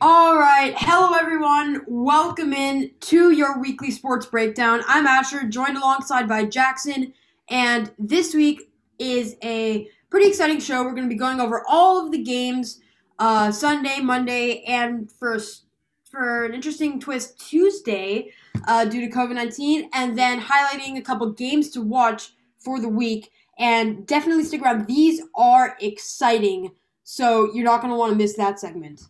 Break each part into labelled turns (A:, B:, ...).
A: All right. Hello, everyone. Welcome in to your weekly sports breakdown. I'm Asher, joined alongside by Jackson. And this week is a pretty exciting show. We're going to be going over all of the games uh, Sunday, Monday, and for, for an interesting twist, Tuesday uh, due to COVID 19. And then highlighting a couple games to watch for the week. And definitely stick around. These are exciting. So you're not going to want to miss that segment.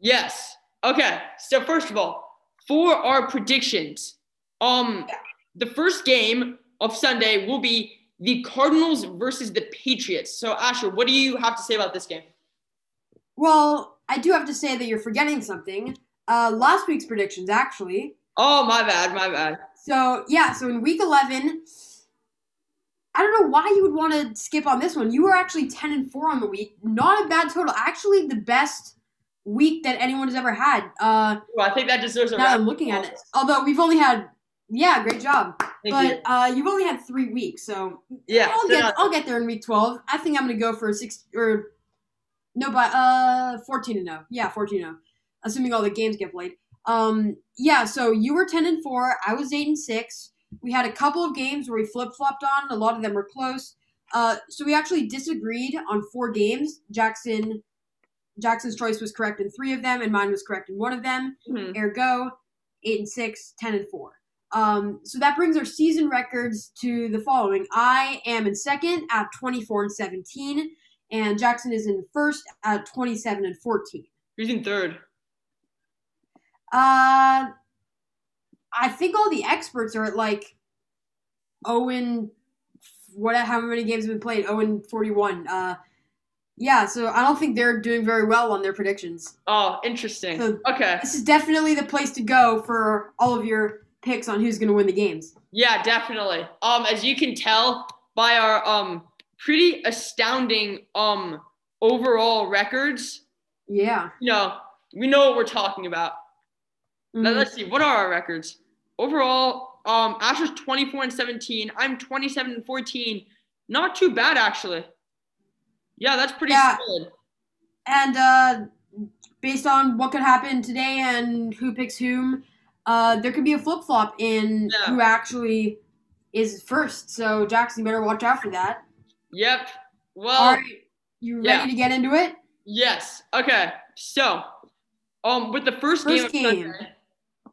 B: Yes. Okay. So first of all, for our predictions, um, the first game of Sunday will be the Cardinals versus the Patriots. So Asher, what do you have to say about this game?
A: Well, I do have to say that you're forgetting something. Uh, last week's predictions, actually.
B: Oh, my bad, my bad.
A: So yeah, so in week eleven, I don't know why you would want to skip on this one. You were actually ten and four on the week. Not a bad total. Actually, the best week that anyone has ever had. Uh,
B: well, I think that deserves a.
A: Now I'm looking at it. Although we've only had, yeah, great job.
B: Thank
A: but
B: you.
A: uh, you've only had three weeks, so
B: Yeah,
A: I'll get
B: not-
A: I'll get there in week twelve. I think I'm gonna go for a six or no, but uh, fourteen and zero. Yeah, fourteen and zero, assuming all the games get played. Um, yeah. So you were ten and four. I was eight and six. We had a couple of games where we flip flopped on. A lot of them were close. Uh, so we actually disagreed on four games. Jackson Jackson's choice was correct in three of them, and mine was correct in one of them.
B: Mhm.
A: Ergo, eight and six, 10 and four. Um, so that brings our season records to the following. I am in second at 24 and 17, and Jackson is in first at 27 and 14.
B: Who's in third?
A: Uh, I think all the experts are at like Owen, what? How many games have been played? Owen 41. Uh, yeah. So I don't think they're doing very well on their predictions.
B: Oh, interesting.
A: So-
B: okay.
A: This is definitely the place to go for all of your picks on who's going to win the games.
B: Yeah, definitely. Um, as you can tell by our um pretty astounding um overall records,
A: Yeah.
B: you know, we know what we're talking about. Now,
A: Mhm.
B: let's see, what are our records? Overall, um, Asher's 24 and 17. I'm 27 and 14. Not too bad, actually. Yeah, that's pretty
A: Yeah.
B: solid.
A: And uh, based on what could happen today and who picks whom, uh, there could be a flip flop in
B: Yeah.
A: who actually is first. So Jackson, you better watch out for that.
B: Yep. Well,
A: right, you ready
B: yeah.
A: to get into it?
B: yes. Okay. So, um, with the first,
A: First
B: game, of
A: game.
B: Sunday,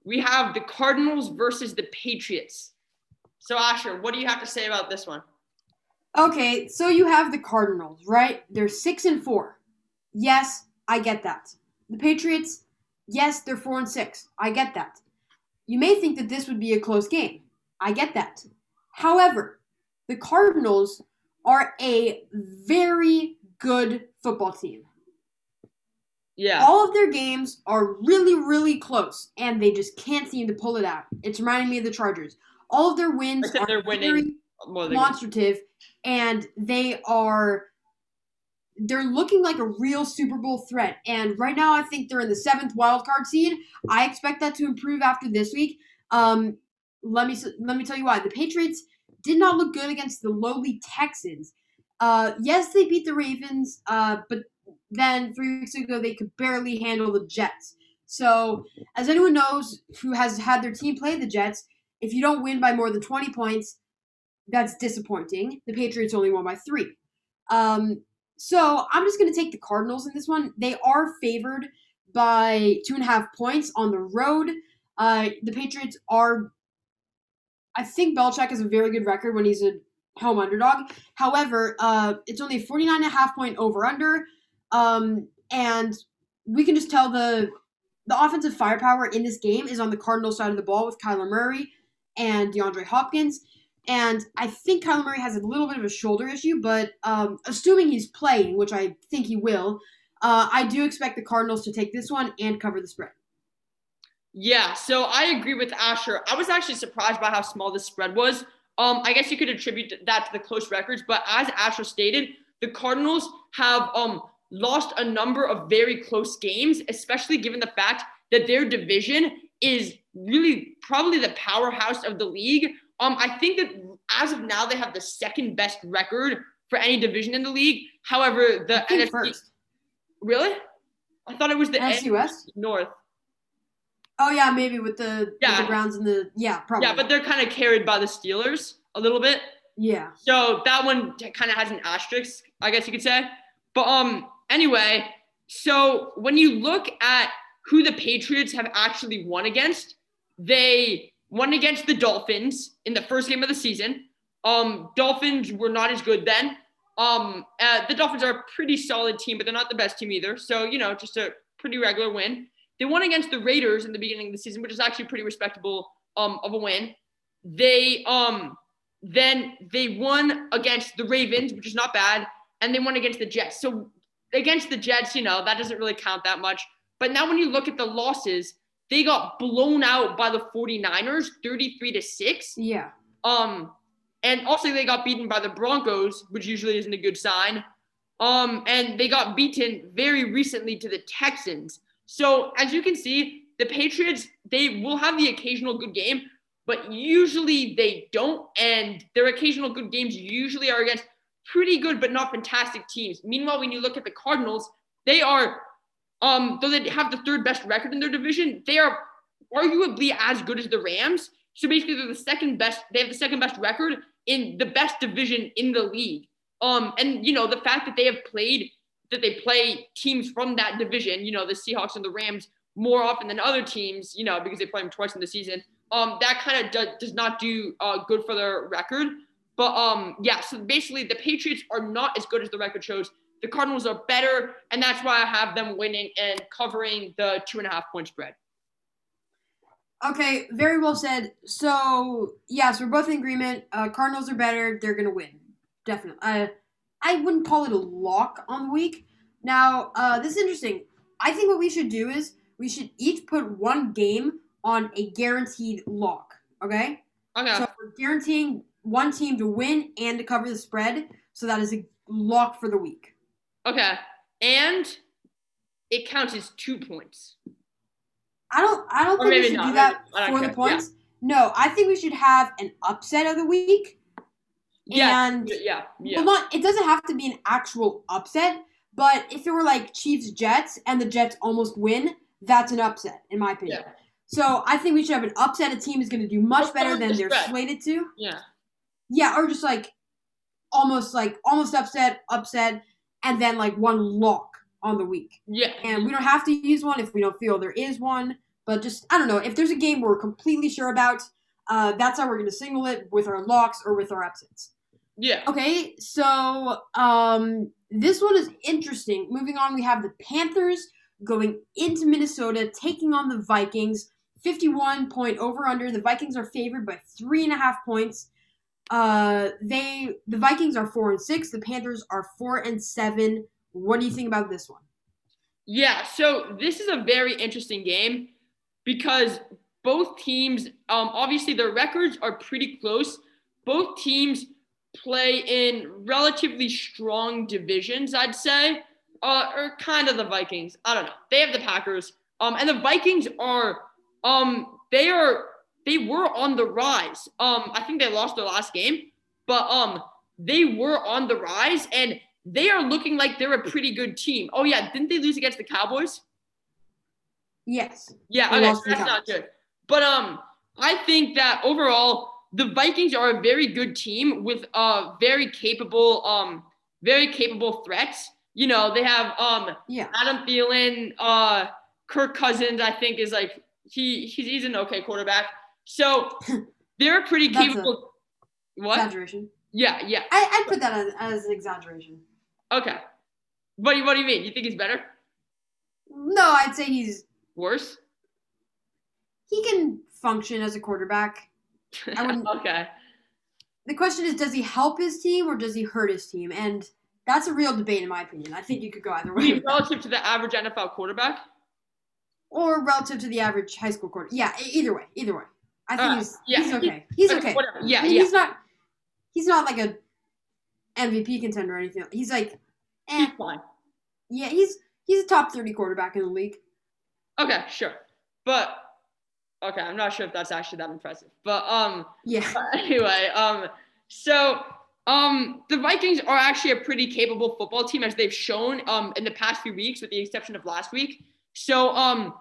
B: we have the Cardinals versus the Patriots. So, Asher, what do you have to say about this one?
A: Okay, so you have the Cardinals, right? They're six and four. Yes, I get that. The Patriots, yes, they're four and six. I get that. You may think that this would be a close game. I get that. However, the Cardinals are a very good football team.
B: Yeah.
A: All of their games are really, really close, and they just can't seem to pull it out. It's reminding me of the Chargers. All of their wins
B: Except
A: are
B: they're winning
A: very
B: Than
A: demonstrative, and they are they're looking like a real Super Bowl threat. And right now, I think they're in the seventh wild card seed. I expect that to improve after this week. Um, let me let me tell you why. The Patriots did not look good against the lowly Texans. Uh, yes, they beat the Ravens, uh, but then three weeks ago they could barely handle the Jets. So, as anyone knows who has had their team play the Jets, if you don't win by more than 20 points, that's disappointing. The Patriots only won by three. Um, so I'm just going to take the Cardinals in this one. They are favored by two and a half points on the road. Uh, the Patriots are. I think Belichick has a very good record when he's a home underdog. However, uh, it's only a 49 and a half point over under. Um, and we can just tell the the offensive firepower in this game is on the Cardinals side of the ball with Kyler Murray and DeAndre Hopkins. And I think Kyler Murray has a little bit of a shoulder issue, but um, assuming he's playing, which I think he will, uh, I do expect the Cardinals to take this one and cover the spread.
B: Yeah, so I agree with Asher. I was actually surprised by how small this spread was. Um, I guess you could attribute that to the close records, but as Asher stated, the Cardinals have um lost a number of very close games, especially given the fact that their division is really probably the powerhouse of the league. Um, I think that as of now, they have the second best record for any division in the league. However, the NFC
A: first.
B: really, I thought it was the
A: NFC West?
B: North.
A: Oh yeah, maybe with the with the Browns and the yeah, probably.
B: Yeah, but they're kind of carried by the Steelers a little bit.
A: yeah.
B: So that one kind of has an asterisk, I guess you could say. But um, anyway, so when you look at who the Patriots have actually won against, they won against the Dolphins in the first game of the season. Um, Dolphins were not as good then. Um, uh, the Dolphins are a pretty solid team, but they're not the best team either. So you know, just a pretty regular win. They won against the Raiders in the beginning of the season, which is actually pretty respectable um, of a win. They um then they won against the Ravens, which is not bad, and they won against the Jets. So against the Jets, you know, that doesn't really count that much. But now when you look at the losses, they got blown out by the 49ers 33 to 6.
A: Yeah.
B: Um and also they got beaten by the Broncos, which usually isn't a good sign. Um and they got beaten very recently to the Texans. So as you can see, the Patriots they will have the occasional good game, but usually they don't and their occasional good games usually are against pretty good but not fantastic teams. Meanwhile, when you look at the Cardinals, they are um though they have the third best record in their division, they are arguably as good as the Rams. So basically, they're the second best. They have the second best record in the best division in the league. Um, and you know the fact that they have played that they play teams from that division. You know the Seahawks and the Rams more often than other teams. You know because they play them twice in the season. Um, that kind of do, does not do uh, good for their record. But um, yeah. So basically, the Patriots are not as good as the record shows. The Cardinals are better, and that's why I have them winning and covering the two and a half point spread.
A: Okay, very well said. So yes, we're both in agreement. Uh, Cardinals are better. They're gonna win, definitely. Uh, I wouldn't call it a lock on the week. Now, uh, this is interesting. I think what we should do is we should each put one game on a guaranteed lock. Okay,
B: Okay.
A: so we're guaranteeing one team to win and to cover the spread. So that is a lock for the week.
B: Okay. And it counts as two points.
A: I don't. I don't
B: Or
A: think we should
B: not,
A: do that
B: maybe-
A: for the
B: care,
A: points. No, I think we should have an upset of the week.
B: Yeah.
A: And
B: yeah. Yeah.
A: well, not. It doesn't have to be an actual upset, but if it were like Chiefs Jets and the Jets almost win, that's an upset in my opinion.
B: Yeah.
A: So I think we should have an upset. A team is going to do much better than
B: the
A: they're slated to.
B: Yeah.
A: Yeah, or just like almost like almost upset, upset, and then like one lock on the week.
B: Yeah.
A: And we don't have to use one if we don't feel there is one. But just I don't know if there's a game we're completely sure about. Uh, that's how we're going to signal it with our locks or with our upsets.
B: Yeah.
A: Okay, so um, this one is interesting. Moving on, we have the Panthers going into Minnesota, taking on the Vikings. 51 point over under. The Vikings are favored by three and a half points. Uh, they the Vikings are four and six. The Panthers are four and seven. What do you think about this one?
B: Yeah. So this is a very interesting game because both teams, um, obviously their records are pretty close. Both teams play in relatively strong divisions, I'd say. Uh, or kind of the Vikings. I don't know. They have the Packers. Um, and the Vikings are um they are they were on the rise. Um, I think they lost their last game, but um they were on the rise and they are looking like they're a pretty good team. Oh yeah, didn't they lose against the Cowboys?
A: Yes.
B: Yeah, okay, so that's not good. But um, I think that overall the Vikings are a very good team with uh very capable um very capable threats. You know, they have um
A: Yeah.
B: Adam Thielen, uh Kirk Cousins, I think is like he he's, he's an okay quarterback. So they're pretty capable. what?
A: Exaggeration.
B: Yeah, yeah.
A: I, I'd put that as, as an exaggeration.
B: Okay. What do you what do you mean? You think he's better?
A: No, I'd say he's
B: Worse?
A: he can function as a quarterback. I wouldn't-
B: okay.
A: The question is, does he help his team or does he hurt his team? And that's a real debate, in my opinion. I think you could go either way. that.
B: Relative to the average NFL quarterback?
A: Or relative to the average high school quarterback. Yeah, either way. Either way. I think
B: Uh,
A: he's,
B: yeah,
A: he's okay. He's okay.
B: Whatever. Yeah,
A: mean,
B: yeah.
A: He's not. He's not like a MVP contender or anything. He's like, eh,
B: He's fine.
A: yeah. He's he's a top thirty quarterback in the league.
B: Okay, sure. But okay, I'm not sure if that's actually that impressive. But um
A: Yeah.
B: but anyway, um so Um, the Vikings are actually a pretty capable football team, as they've shown um, in the past few weeks, with the exception of last week. So um,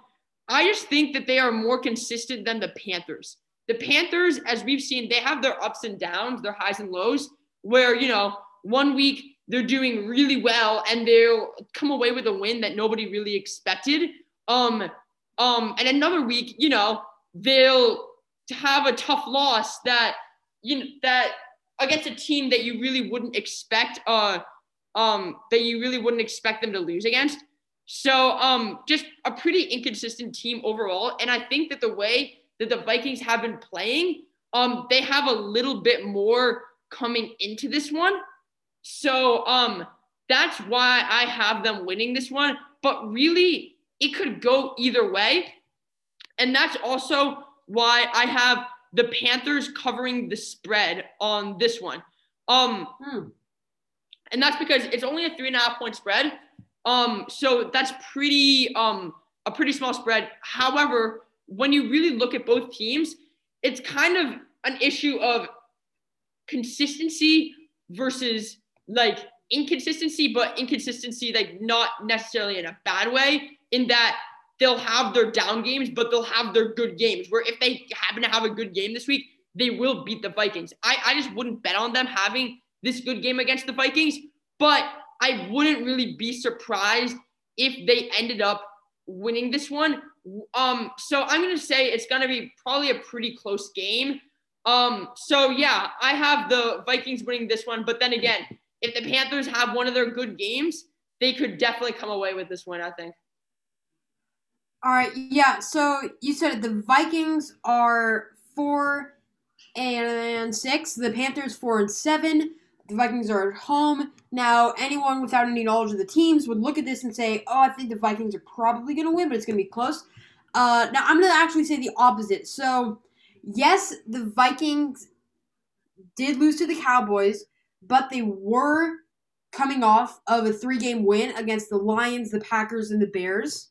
B: I just think that they are more consistent than the Panthers. The Panthers, as we've seen, they have their ups and downs, their highs and lows, where, you know, one week they're doing really well and they'll come away with a win that nobody really expected. Um, um, and another week, you know, they'll have a tough loss that you know that against a team that you really wouldn't expect uh um that you really wouldn't expect them to lose against. So um just a pretty inconsistent team overall. And I think that the way that the Vikings have been playing, um, they have a little bit more coming into this one. So um that's why I have them winning this one. But really, it could go either way. And that's also why I have the Panthers covering the spread on this one. Um, hmm. and that's because it's only a three and a half point spread. Um, so that's pretty um a pretty small spread. However, when you really look at both teams, it's kind of an issue of consistency versus like inconsistency, but inconsistency like not necessarily in a bad way. In that they'll have their down games, but they'll have their good games. Where if they happen to have a good game this week, they will beat the Vikings. I, I just wouldn't bet on them having this good game against the Vikings, but I wouldn't really be surprised if they ended up winning this one. Um, so I'm gonna say it's gonna be probably a pretty close game. Um, so yeah, I have the Vikings winning this one, but then again, if the Panthers have one of their good games, they could definitely come away with this win, I think.
A: All right, yeah. So you said the Vikings are four and six. The Panthers four and seven. The Vikings are at home. Now, anyone without any knowledge of the teams would look at this and say, "Oh, I think the Vikings are probably going to win, but it's going to be close." Uh, now, I'm going to actually say the opposite. So, yes, the Vikings did lose to the Cowboys, but they were coming off of a three-game win against the Lions, the Packers, and the Bears.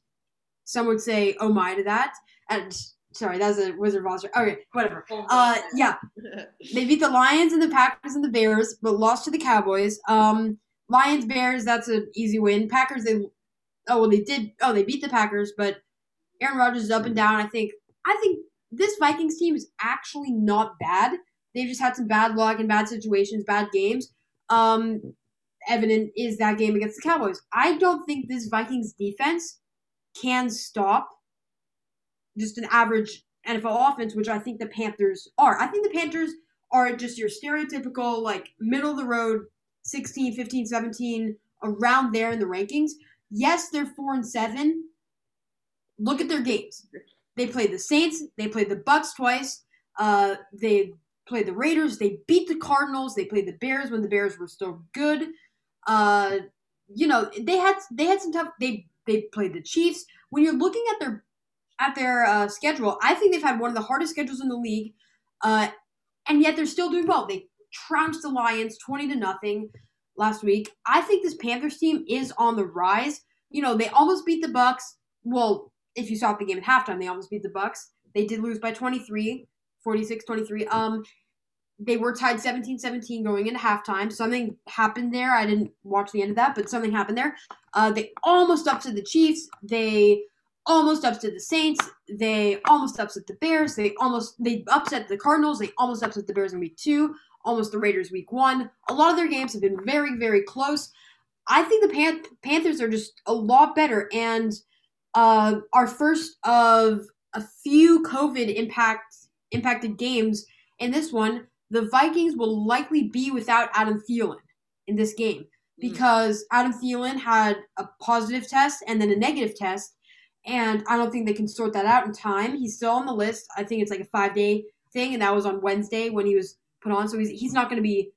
A: Some would say, "Oh my!" to that. And sorry, that was a Wizard of Oz. Okay, whatever. Uh, yeah, they beat the Lions and the Packers and the Bears, but lost to the Cowboys. Um, Lions, Bears, that's an easy win. Packers, they oh well, they did. Oh, they beat the Packers, but Aaron Rodgers is up and down. I think. I think this Vikings team is actually not bad. They've just had some bad luck and bad situations, bad games. Um, evident is that game against the Cowboys. I don't think this Vikings defense can stop just an average NFL offense, which I think the Panthers are. I think the Panthers are just your stereotypical, like, middle of the road, 16, 15, 17, around there in the rankings. Yes, they're 4 and 7. Look at their games. They played the Saints, they played the Bucs twice. Uh, they played the Raiders, they beat the Cardinals, they played the Bears when the Bears were still good. Uh, you know, they had they had some tough they they played the Chiefs. When you're looking at their at their uh, schedule, I think they've had one of the hardest schedules in the league, uh, and yet they're still doing well. They trounced the Lions twenty to nothing last week. I think this Panthers team is on the rise. You know, they almost beat the Bucs. Well, if you saw the game at halftime, they almost beat the Bucs. They did lose by 23, 46-23. Um, they were tied 17-17 going into halftime. Something happened there. I didn't watch the end of that, but something happened there. Uh, they almost upset the Chiefs. They almost upset the Saints. They almost upset the Bears. They almost they upset the Cardinals. They almost upset the Bears in week two. Almost the Raiders week one. A lot of their games have been very very close. I think the Pan- Panthers are just a lot better and uh, our first of a few COVID impact impacted games in this one the Vikings will likely be without Adam Thielen in this game hmm. because Adam Thielen had a positive test and then a negative test, and I don't think they can sort that out in time. He's still on the list. I think it's like a five day thing, and that was on Wednesday when he was put on, so he's he's not going to be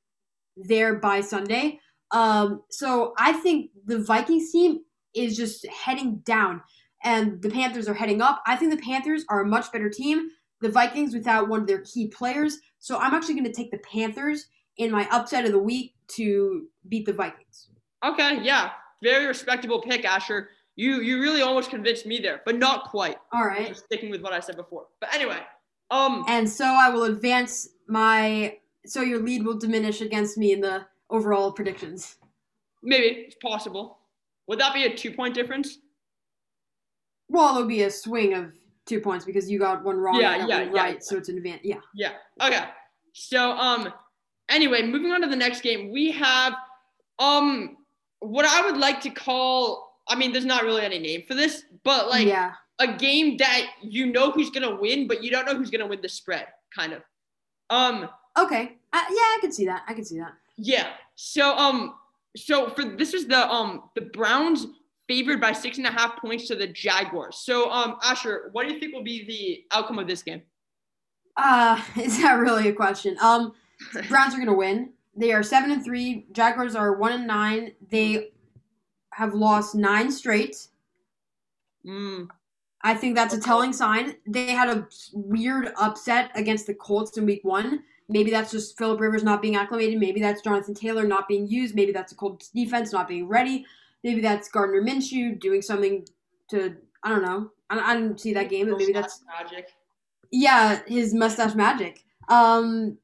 A: there by Sunday. Um, so I think the Vikings team is just heading down, and the Panthers are heading up. I think the Panthers are a much better team. The Vikings without one of their key players so I'm actually going to take the Panthers in my upset of the week to beat the Vikings.
B: Okay, yeah, very respectable pick, Asher. You you really almost convinced me there, but not quite.
A: All right.
B: sticking with what I said before. But anyway, um
A: And so I will advance my so your lead will diminish against me in the overall predictions.
B: Maybe it's possible. Would that be a two point difference?
A: Well, it'll be a swing of two points because you got one wrong
B: Yeah,
A: and
B: yeah,
A: one
B: yeah.
A: right, so it's an advantage. Yeah.
B: Yeah. Okay. So um anyway, moving on to the next game, we have um what I would like to call I mean, there's not really any name for this, but like
A: yeah.
B: a game that you know who's gonna win, but you don't know who's gonna win the spread, kind of. Um
A: Okay. Uh, yeah, I can see that. I can see that.
B: yeah. So um so for this is the um the Browns favored by six and a half points to the Jaguars. So um Asher, what do you think will be the outcome of this game?
A: Uh, is that really a question? Um, Browns are gonna win. They are seven and three. Jaguars are one and nine. They have lost nine straight.
B: Mm,
A: I think that's a telling sign. They had a weird upset against the Colts in week one. Maybe that's just Philip Rivers not being acclimated. Maybe that's Jonathan Taylor not being used. Maybe that's the Colts defense not being ready. Maybe that's Gardner Minshew doing something to I don't know. I, I didn't see that game, but maybe that's
B: magic.
A: yeah, his mustache magic. Um,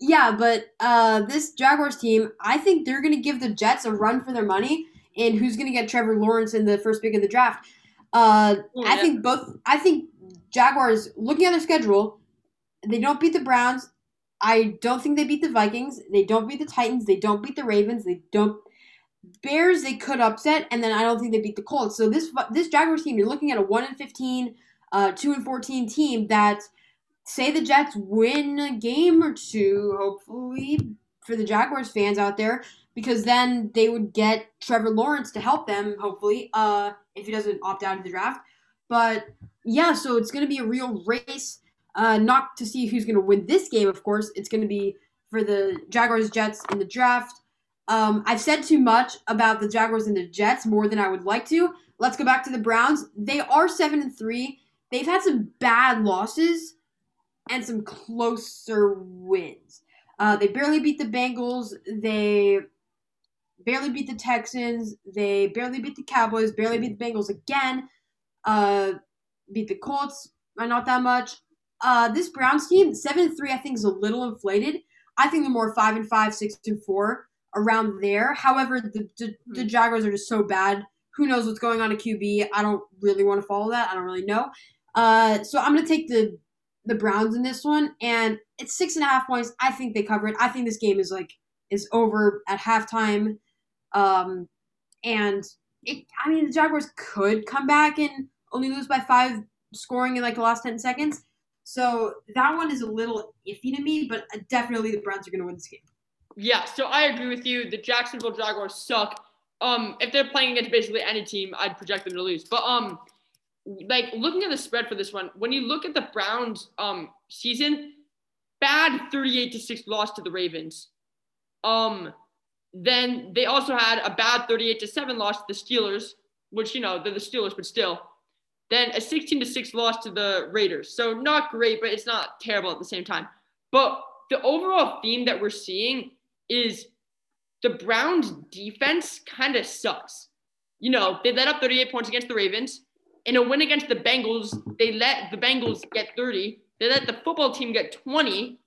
A: yeah, but uh, this Jaguars team, I think they're gonna give the Jets a run for their money. And who's gonna get Trevor Lawrence in the first pick of the draft? Uh,
B: Oh,
A: I think both. I think Jaguars, looking at their schedule, they don't beat the Browns. I don't think they beat the Vikings. They don't beat the Titans. They don't beat the Ravens. They don't. Bears they could upset, and then I don't think they beat the Colts. So this this Jaguars team, you're looking at a one and fifteen, uh, two and fourteen team that say the Jets win a game or two, hopefully for the Jaguars fans out there, because then they would get Trevor Lawrence to help them, hopefully, uh, if he doesn't opt out of the draft. But yeah, so it's going to be a real race. Uh, not to see who's going to win this game, of course. It's going to be for the Jaguars Jets in the draft. Um, I've said too much about the Jaguars and the Jets more than I would like to. Let's go back to the Browns. They are seven and three. They've had some bad losses and some closer wins. Uh, they barely beat the Bengals. They barely beat the Texans. They barely beat the Cowboys. Barely beat the Bengals again. Uh, beat the Colts by not that much. Uh, this Browns team, seven and three, I think is a little inflated. I think they're more five and five, six and four, around there. However, the the, the Jaguars are just so bad. Who knows what's going on at QB? I don't really want to follow that. I don't really know. Uh, so I'm gonna take the the Browns in this one, and it's six and a half points. I think they cover it. I think this game is like is over at halftime. Um, and it, I mean, the Jaguars could come back and only lose by five, scoring in like the last ten seconds. So that one is a little iffy to me, but definitely the Browns are going to win this game.
B: Yeah, so I agree with you. The Jacksonville Jaguars suck. Um, if they're playing against basically any team, I'd project them to lose. But um, like looking at the spread for this one, when you look at the Browns um season, bad 38 to 6 loss to the Ravens. Um, then they also had a bad 38 to 7 loss to the Steelers, which you know, they're the Steelers, but still. Then a 16 to 6 loss to the Raiders. So not great, but it's not terrible at the same time. But the overall theme that we're seeing is the Browns defense kind of sucks. You know, they let up 38 points against the Ravens. In a win against the Bengals, they let the Bengals get 30. They let the football team get 20.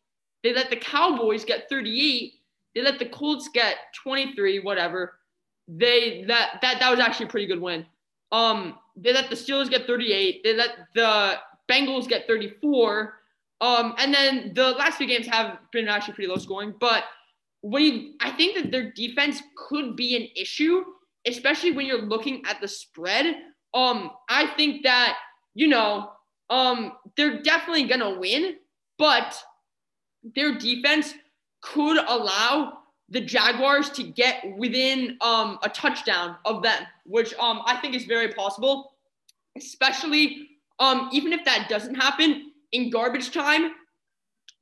B: They let the Cowboys get 38. They let the Colts get 23, whatever. They that that that was actually a pretty good win. Um, they let the Steelers get 38. They let the Bengals get 34. Um, and then the last few games have been actually pretty low scoring. But when you, I think that their defense could be an issue, especially when you're looking at the spread. Um, I think that you know, um, they're definitely gonna win, but their defense could allow the Jaguars to get within um, a touchdown of them, which um, I think is very possible, especially um, even if that doesn't happen in garbage time.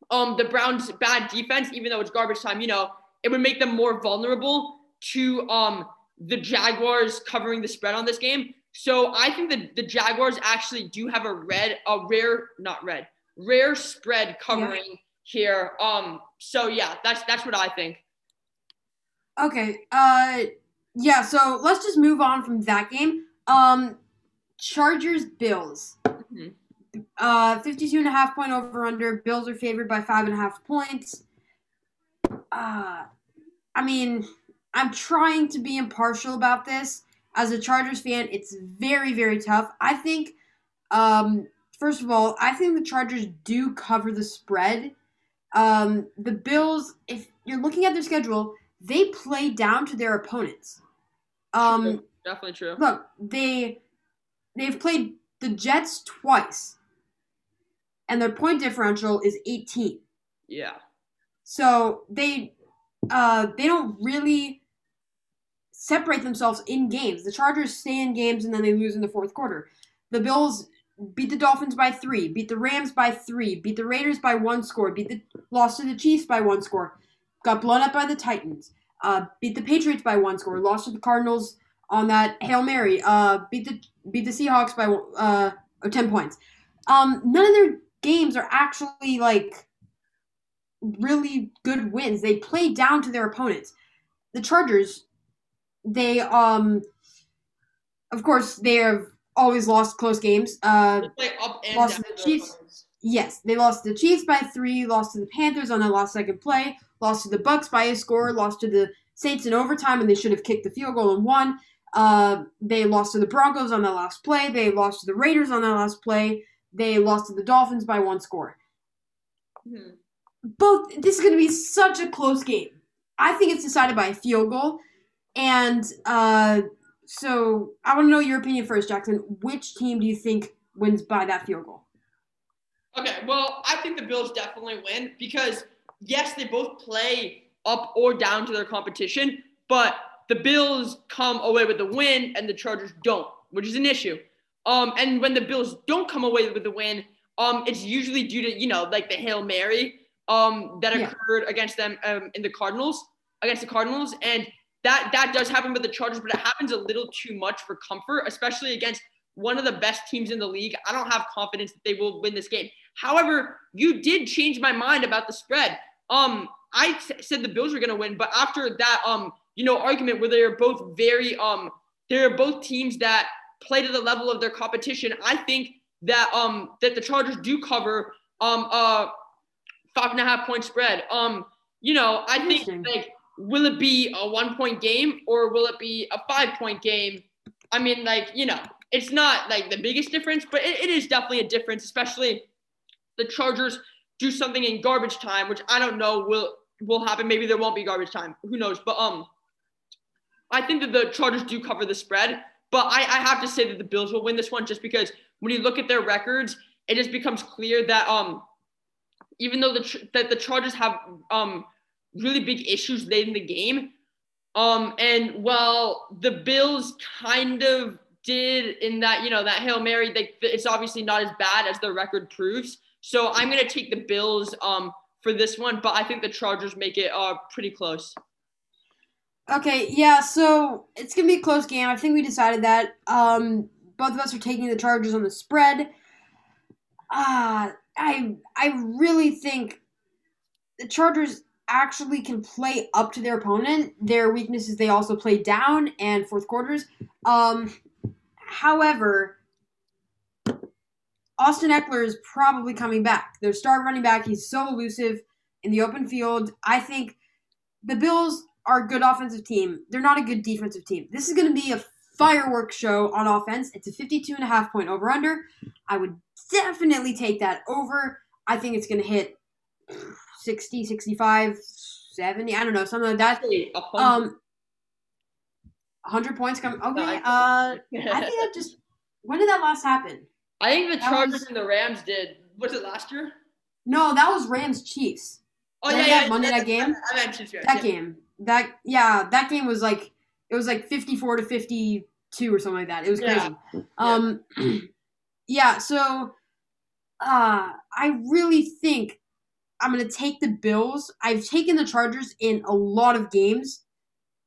B: Um, the Browns' bad defense, even though it's garbage time, you know, it would make them more vulnerable to um, the Jaguars covering the spread on this game. So I think that the Jaguars actually do have a red, a rare, not red, rare spread covering here. Um, so yeah, that's that's what I think.
A: Okay. Uh, yeah. So let's just move on from that game. Um, Chargers Bills.
B: Mhm.
A: Uh, 52 and a half point over under. Bills are favored by five and a half points. uh, I mean, I'm trying to be impartial about this. As a Chargers fan, it's very, very tough. I think, um, first of all, I think the Chargers do cover the spread. Um, the Bills, if you're looking at their schedule, they play down to their opponents. Um,
B: True. Definitely true.
A: look, they they've played the Jets twice, and their point differential is 18.
B: Yeah.
A: So they uh, they don't really separate themselves in games. The Chargers stay in games and then they lose in the fourth quarter. The Bills beat the Dolphins by three, beat the Rams by three, beat the Raiders by one score, beat the lost to the Chiefs by one score, got blown up by the Titans, uh, beat the Patriots by one score, lost to the Cardinals on that hail mary, uh, beat the beat the Seahawks by uh, 10 points. Um, none of their games are actually like really good wins. They play down to their opponents. The Chargers, they um, of course, they have always lost close games. Uh,
B: play up and
A: Lost to the Chiefs.
B: opponents.
A: yes, they lost to the Chiefs by three, lost to the Panthers on that last second play, lost to the Bucs by a score, lost to the Saints in overtime, and they should have kicked the field goal and won. Uh, they lost to the Broncos on that last play. They lost to the Raiders on that last play. They lost to the Dolphins by one score.
B: Mhm.
A: both this is going to be such a close game. I think it's decided by a field goal, and uh, so I want to know your opinion first, Jackson. Which team do you think wins by that field goal?
B: Okay, well, I think the Bills definitely win because yes, they both play up or down to their competition, but the Bills come away with the win and the Chargers don't, which is an issue. Um, and when the Bills don't come away with the win, um, it's usually due to you know like the hail mary um that
A: Yeah.
B: occurred against them um, in the Cardinals against the Cardinals, and that that does happen with the Chargers, but it happens a little too much for comfort, especially against one of the best teams in the league. I don't have confidence that they will win this game. However, you did change my mind about the spread. Um, I s- said the Bills were going to win, but after that, um, you know, argument where they're both very, um, they're both teams that play to the level of their competition. I think that um that the Chargers do cover um uh five and a half point spread. Um, you know, I think like will it be a one point game or will it be a five point game? I mean, like you know, it's not like the biggest difference, but it, it is definitely a difference, especially the Chargers do something in garbage time, which I don't know will will happen. Maybe there won't be garbage time. Who knows? But um, I think that the Chargers do cover the spread. But I, I have to say that the Bills will win this one just because when you look at their records, it just becomes clear that um, even though the that the Chargers have um really big issues late in the game, um, and while the Bills kind of did in that you know that hail mary, they, it's obviously not as bad as their record proves. So I'm gonna take the Bills um for this one, but I think the Chargers make it uh pretty close.
A: Okay, yeah, so it's gonna be a close game. I think we decided that. Um, both of us are taking the Chargers on the spread. Uh, I I really think the Chargers actually can play up to their opponent. Their weakness is they also play down and fourth quarters. Um, however, Austin Ekeler is probably coming back. Their star running back, he's so elusive in the open field. I think the Bills are a good offensive team. They're not a good defensive team. This is going to be a fireworks show on offense. It's a 52 and a half point over under. I would definitely take that over. I think it's going to hit 60, 65, 70, I don't know, something like that.
B: Actually, a hundred-
A: Um 100 points come. Okay. Uh I think that just when did that last happen?
B: I think the Chargers
A: was-
B: and the Rams did. Was it last year?
A: No, that was Rams Chiefs.
B: Oh yeah,
A: that
B: yeah.
A: Monday
B: that-
A: game?
B: I meant Chiefs,
A: That
B: yeah.
A: game. That yeah, that game was like it was like 54 to 52 or something like that. It was crazy.
B: Yeah.
A: Um yeah, so uh I really think I'm going to take the Bills. I've taken the Chargers in a lot of games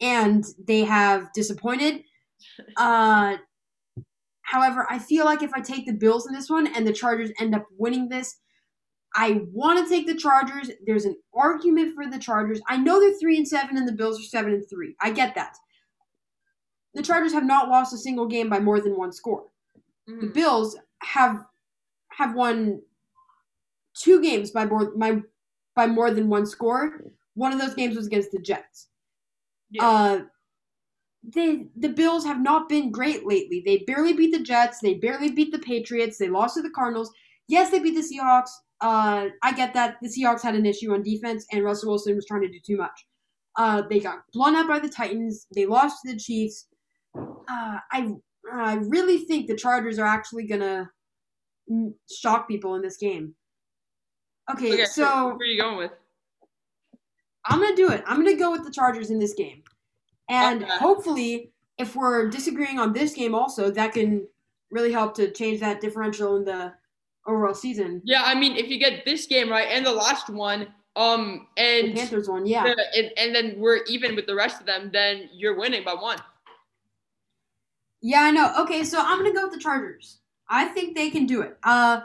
A: and they have disappointed. Uh however, I feel like if I take the Bills in this one and the Chargers end up winning this, I want to take the Chargers. There's an argument for the Chargers. I know they're 3 and 7 and the Bills are 7 and 3. I get that. The Chargers have not lost a single game by more than one score the
B: Mhm.
A: Bills have have won two games by more by, by more than one score. one of those games was against the Jets.
B: Yeah.
A: Uh, the the Bills have not been great lately. They barely beat the Jets. They barely beat the Patriots. They lost to the Cardinals. Yes, they beat the Seahawks. Uh, I get that the Seahawks had an issue on defense, and Russell Wilson was trying to do too much. Uh, they got blown out by the Titans. They lost to the Chiefs. Uh, I I really think the Chargers are actually gonna mm, shock people in this game. Okay,
B: okay,
A: so
B: where are you going with?
A: I'm gonna do it. I'm gonna go with the Chargers in this game, and
B: Okay.
A: hopefully, if we're disagreeing on this game, also that can really help to change that differential in the overall season.
B: Yeah, I mean, if you get this game right and the last one, um,
A: The
B: and
A: Panthers one, yeah,
B: the- and, and then we're even with the rest of them, then you're winning by one.
A: yeah, I know. Okay, so I'm gonna go with the Chargers. I think they can do it. Uh,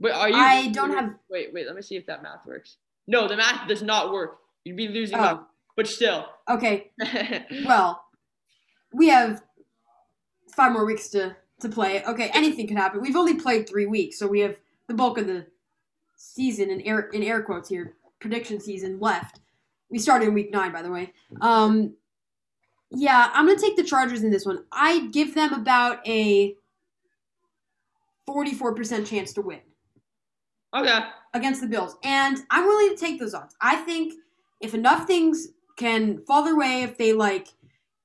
B: Wait, are you?
A: I don't have-
B: Wait, wait. Let me see if that math works. No, the math does not work. You'd be losing
A: Oh.
B: but still.
A: okay, well, we have five more weeks to to play. Okay, anything can happen. We've only played three weeks, so we have the bulk of the season in air in air quotes here prediction season left. We started in week nine, by the way. Um, yeah, I'm gonna take the Chargers in this one. I give them about a 44% chance to win
B: okay.
A: against the Bills. And I'm willing to take those odds. I think if enough things can fall their way, if they like,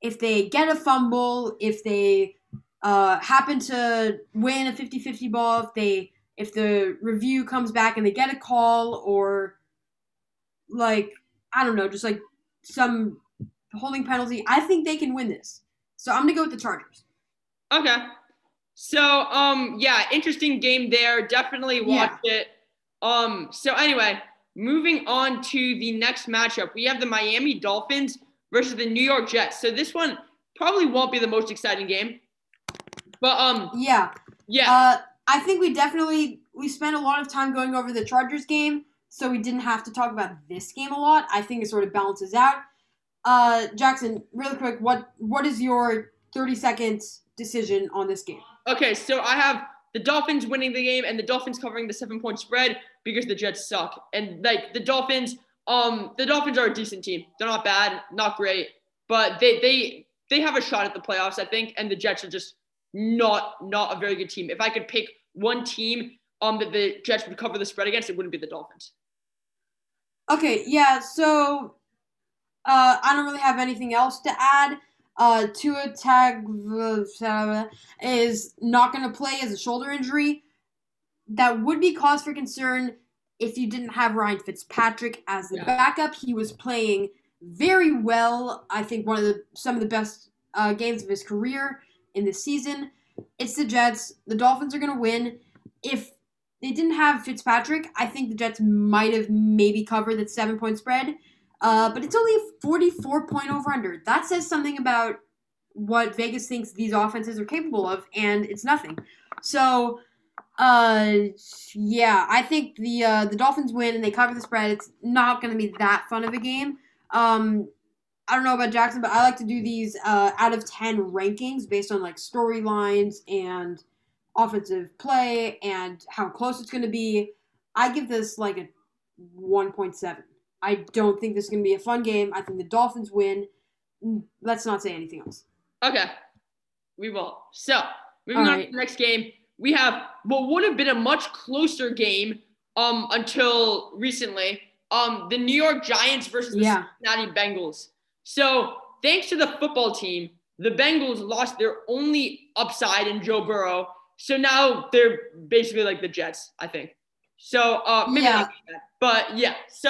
A: if they get a fumble, if they uh, happen to win a 50-50 ball, if they if the review comes back and they get a call or like I don't know, just like some holding penalty, I think they can win this. So I'm gonna go with the Chargers.
B: Okay. So, um, yeah, interesting game there. Definitely watched it. Um, so anyway, moving on to the next matchup, we have the Miami Dolphins versus the New York Jets. So this one probably won't be the most exciting game, but um,
A: Yeah.
B: yeah,
A: Uh, I think we definitely we spent a lot of time going over the Chargers game, so we didn't have to talk about this game a lot. I think it sort of balances out. Uh, Jackson, really quick, what what is your thirty seconds decision on this game?
B: Okay, so I have the Dolphins winning the game and the Dolphins covering the seven point spread because the Jets suck. And like the Dolphins, um, the Dolphins are a decent team. They're not bad, not great, but they they they have a shot at the playoffs, I think. And the Jets are just not not a very good team. If I could pick one team um that the Jets would cover the spread against, it wouldn't be the Dolphins.
A: Okay, yeah, so uh, I don't really have anything else to add. Uh, Tua Tag is not going to play as a shoulder injury. That would be cause for concern if you didn't have Ryan Fitzpatrick as the
B: Yeah.
A: backup. He was playing very well. I think one of the some of the best uh, games of his career in this season. It's the Jets. The Dolphins are going to win. If they didn't have Fitzpatrick, I think the Jets might have maybe covered that seven point spread. Uh, but it's only a 44 point over under. That says something about what Vegas thinks these offenses are capable of, and it's nothing. So, uh, yeah, I think the uh, the Dolphins win and they cover the spread. It's not going to be that fun of a game. Um, I don't know about Jackson, but I like to do these uh, out of 10 rankings based on like storylines and offensive play and how close it's going to be. I give this like a 1.7. I don't think this is going to be a fun game. I think the Dolphins win. Mm, Let's not say anything else.
B: Okay, we will. So moving
A: All
B: on
A: right.
B: to the next game, we have what would have been a much closer game um until recently. Um, the New York Giants versus the
A: Yeah.
B: Cincinnati Bengals. So thanks to the football team, the Bengals lost their only upside in Joe Burrow. So now they're basically like the Jets, I think. So uh, maybe
A: Yeah.
B: not but yeah. So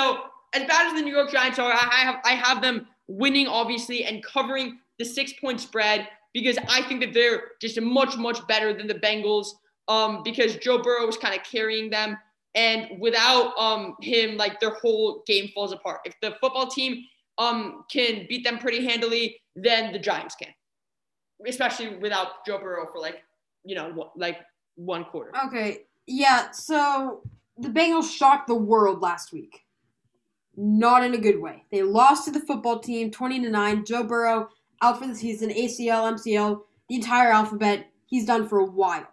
B: as bad as the New York Giants are, I have I have them winning obviously and covering the six point spread because I think that they're just much much better than the Bengals. Um, because Joe Burrow was kind of carrying them, and without um him, like their whole game falls apart. If the football team um can beat them pretty handily, then the Giants can, especially without Joe Burrow for like you know like one quarter.
A: Okay. Yeah, so the Bengals shocked the world last week. Not in a good way. They lost to the football team 20 to 9. Joe Burrow out for the season, ACL, MCL, the entire alphabet. He's done for a while.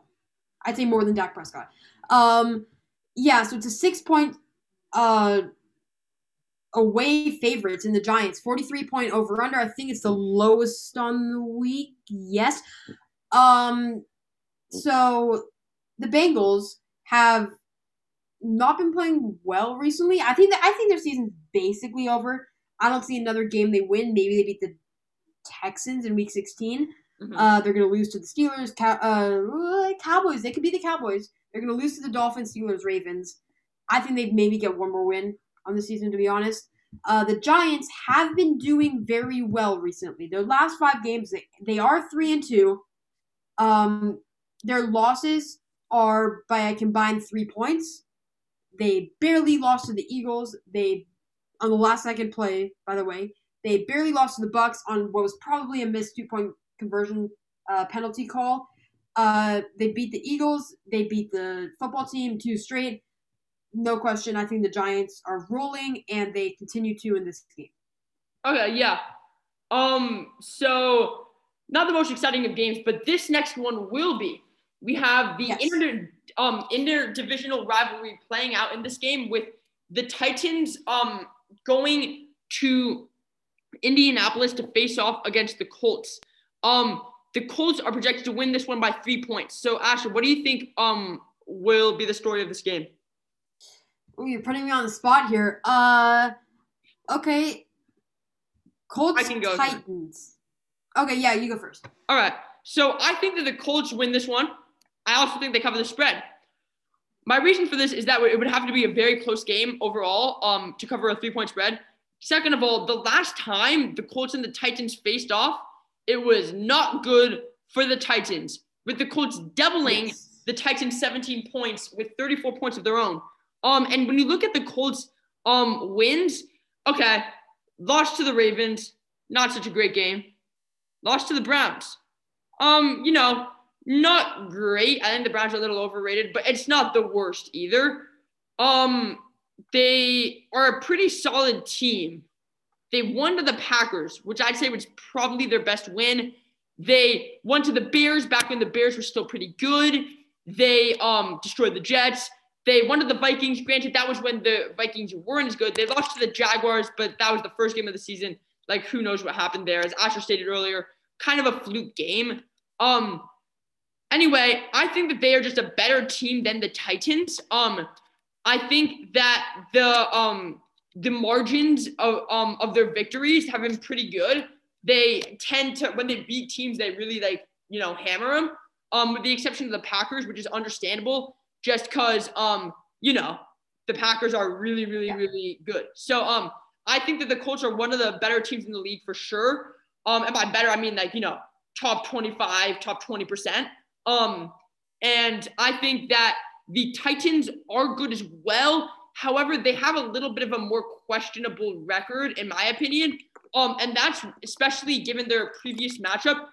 A: I'd say more than Dak Prescott. Um yeah, so it's a 6 point uh away favorites in the Giants. 43 point over under. I think it's the lowest on the week. Yes. Um so the Bengals have not been playing well recently. I think that I think their season's basically over. I don't see another game they win. Maybe they beat the Texans in week 16.
B: Mhm.
A: Uh, they're going to lose to the Steelers, Cow- uh, Cowboys. They could be the Cowboys. They're going to lose to the Dolphins, Steelers, Ravens. I think they maybe get one more win on the season, to be honest. Uh, the Giants have been doing very well recently. Their last five games, they, they are three and two. Um, their losses are by a combined three points. They barely lost to the Eagles. They on the last second play, by the way, they barely lost to the Bucs on what was probably a missed two point conversion uh, penalty call. Uh, they beat the Eagles. They beat the football team two straight. No question. I think the Giants are rolling, and they continue to in this game.
B: Okay, yeah. Um, so not the most exciting of games, but this next one will be. We have the
A: Yes.
B: inter um interdivisional rivalry playing out in this game with the Titans um going to Indianapolis to face off against the Colts. Um, the Colts are projected to win this one by three points. So Asher, what do you think um will be the story of this game?
A: Oh, you're putting me on the spot here. Uh, okay. Colts
B: I can go.
A: Titans. Okay, yeah, you go first.
B: All right. So I think that the Colts win this one. I also think they cover the spread. My reason for this is that it would have to be a very close game overall um, to cover a three point spread. Second of all, the last time the Colts and the Titans faced off, it was not good for the Titans, with the Colts doubling
A: Yes.
B: the Titans 17 points with 34 points of their own. Um, and when you look at the Colts um wins, okay, lost to the Ravens, not such a great game. Lost to the Browns. Um, you know, not great. I think the Browns are a little overrated, but it's not the worst either. Um, they are a pretty solid team. They won to the Packers, which I'd say was probably their best win. They won to the Bears back when the Bears were still pretty good. They um destroyed the Jets. They won to the Vikings. Granted, that was when the Vikings weren't as good. They lost to the Jaguars, but that was the first game of the season. Like, who knows what happened there? As Asher stated earlier, kind of a fluke game. Um. Anyway, I think that they are just a better team than the Titans. Um, I think that the um the margins of um of their victories have been pretty good. They tend to when they beat teams, they really like you know hammer them. Um, with the exception of the Packers, which is understandable, just because um you know the Packers are really really
A: Yeah.
B: really good. So um I think that the Colts are one of the better teams in the league for sure. Um, and by better I mean like you know top twenty five, top twenty percent. Um, and I think that the Titans are good as well. However, they have a little bit of a more questionable record, in my opinion. Um, and that's especially given their previous matchup.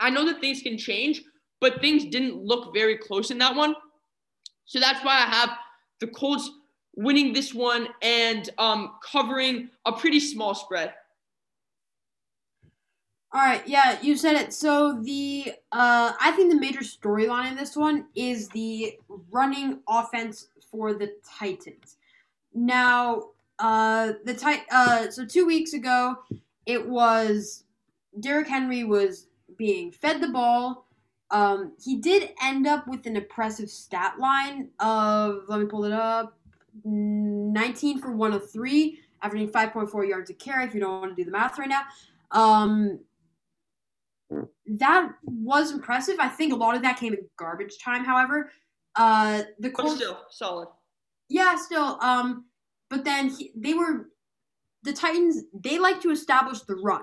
B: I know that things can change, but things didn't look very close in that one. So that's why I have the Colts winning this one and um, covering a pretty small spread.
A: All right, yeah, you said it. So the uh, I think the major storyline in this one is the running offense for the Titans. Now, uh, the tit- uh, so two weeks ago, it was Derrick Henry was being fed the ball. Um, he did end up with an impressive stat line of let me pull it up, nineteen for one of three, averaging five point four yards a carry. If you don't want to do the math right now. Um, that was impressive. I think a lot of that came in garbage time. However, uh, the
B: But still, solid.
A: yeah, still. Um, but then he, they were the Titans. They like to establish the run.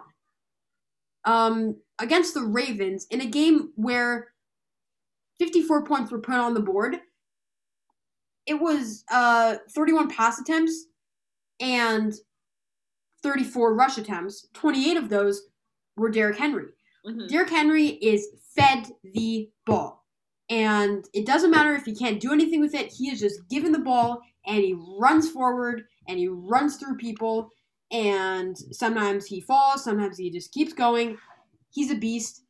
A: Um, against the Ravens in a game where fifty-four points were put on the board. It was uh thirty-one pass attempts and thirty-four rush attempts. Twenty-eight of those were Derrick Henry.
B: Mhm.
A: Derrick Henry is fed the ball. And it doesn't matter if he can't do anything with it, he is just given the ball and he runs forward and he runs through people. And sometimes he falls, sometimes he just keeps going. He's a beast.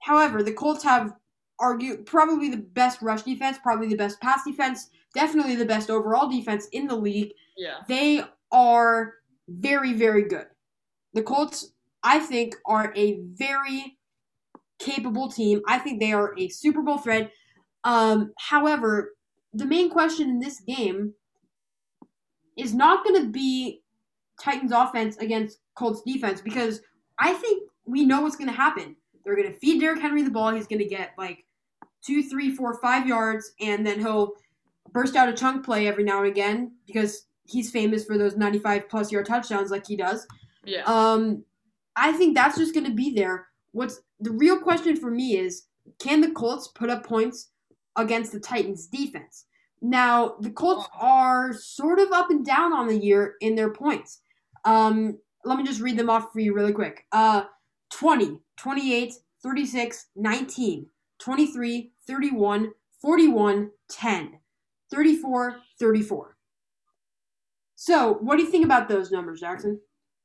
A: However, the Colts have argue probably the best rush defense, probably the best pass defense, definitely the best overall defense in the league
B: Yeah.
A: they are very, very good. The Colts, I think, are a very capable team. I think they are a Super Bowl threat. Um, however, the main question in this game is not going to be Titans offense against Colts defense because I think we know what's going to happen. They're going to feed Derrick Henry the ball. He's going to get like two, three, four, five yards, and then he'll burst out a chunk play every now and again because he's famous for those 95 plus yard touchdowns like he does.
B: Yeah.
A: Um, I think that's just going to be there. What's the real question for me is can the Colts put up points against the Titans defense? Now, the Colts are sort of up and down on the year in their points. Um, let me just read them off for you really quick. Uh, 20, 28, 36, 19, 23, 31, 41, 10, 34, 34. So, what do you think about those numbers, Jackson?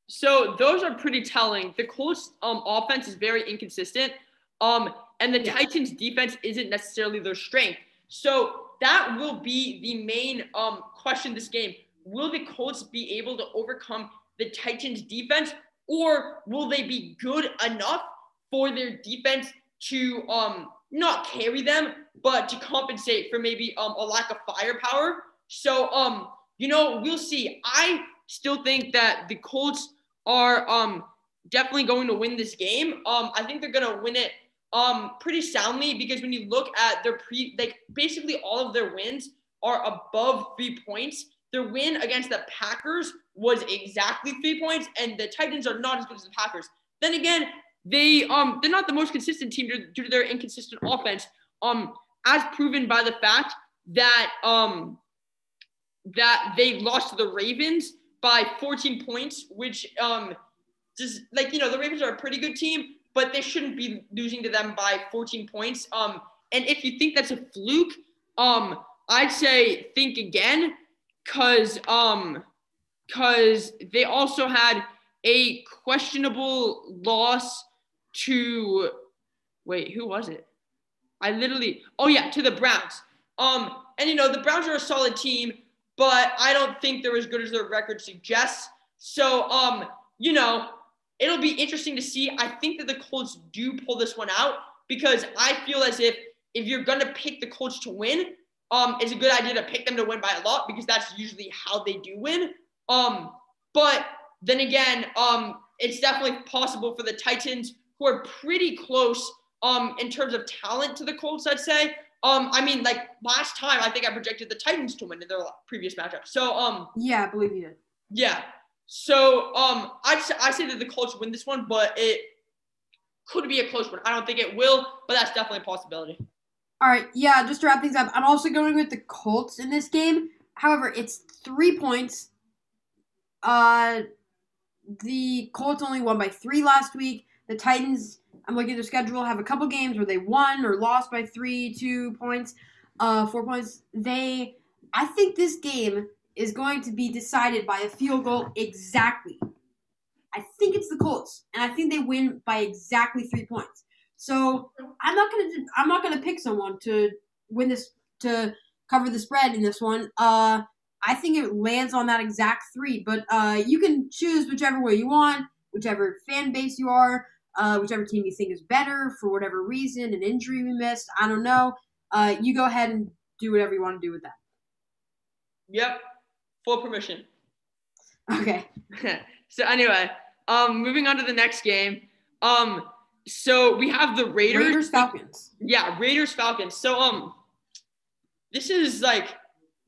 B: So those are pretty telling. The Colts um, offense is very inconsistent. Um, and the
A: Yeah.
B: Titans defense isn't necessarily their strength. So that will be the main um, question this game. Will the Colts be able to overcome the Titans defense or will they be good enough for their defense to um, not carry them, but to compensate for maybe um, a lack of firepower? So, um, you know, we'll see. I still think that the Colts are um definitely going to win this game. Um, I think they're gonna win it um pretty soundly because when you look at their pre like basically all of their wins are above three points. Their win against the Packers was exactly three points, and the Titans are not as good as the Packers. Then again, they um they're not the most consistent team due, due to their inconsistent offense. Um, as proven by the fact that um that they lost to the Ravens by 14 points, which um just like you know the Ravens are a pretty good team, but they shouldn't be losing to them by 14 points. Um, and if you think that's a fluke, um, I'd say think again, cause um, cause they also had a questionable loss to wait, who was it? I literally oh yeah, to the Browns. Um, and you know the Browns are a solid team, but I don't think they're as good as their record suggests. So um, you know, it'll be interesting to see. I think that the Colts do pull this one out because I feel as if if you're gonna pick the Colts to win, um, it's a good idea to pick them to win by a lot because that's usually how they do win. Um, but then again, um, it's definitely possible for the Titans, who are pretty close um, in terms of talent to the Colts, I'd say. Um, I mean, like last time, I think I projected the Titans to win in their previous matchup. So, um,
A: Yeah, I believe you did.
B: yeah. So, um, I I say that the Colts win this one, but it could be a close one. I don't think it will, but that's definitely a possibility.
A: All right, yeah, just to wrap things up, I'm also going with the Colts in this game. However, it's three points. Uh, the Colts only won by three last week. The Titans, I'm looking at their schedule, have a couple games where they won or lost by three, two points, uh, four points. They, I think this game is going to be decided by a field goal exactly. I think it's the Colts, and I think they win by exactly three points. So I'm not gonna I'm not gonna pick someone to win this to cover the spread in this one. Uh, I think it lands on that exact three, but uh, you can choose whichever way you want, whichever fan base you are, uh, whichever team you think is better for whatever reason, an injury we missed, I don't know. Uh, you go ahead and do whatever you want to do with that.
B: Yep, full permission.
A: Okay.
B: so anyway, um, moving on to the next game. Um, so we have the Raiders.
A: Raiders Falcons.
B: Yeah, Raiders Falcons. So um, this is like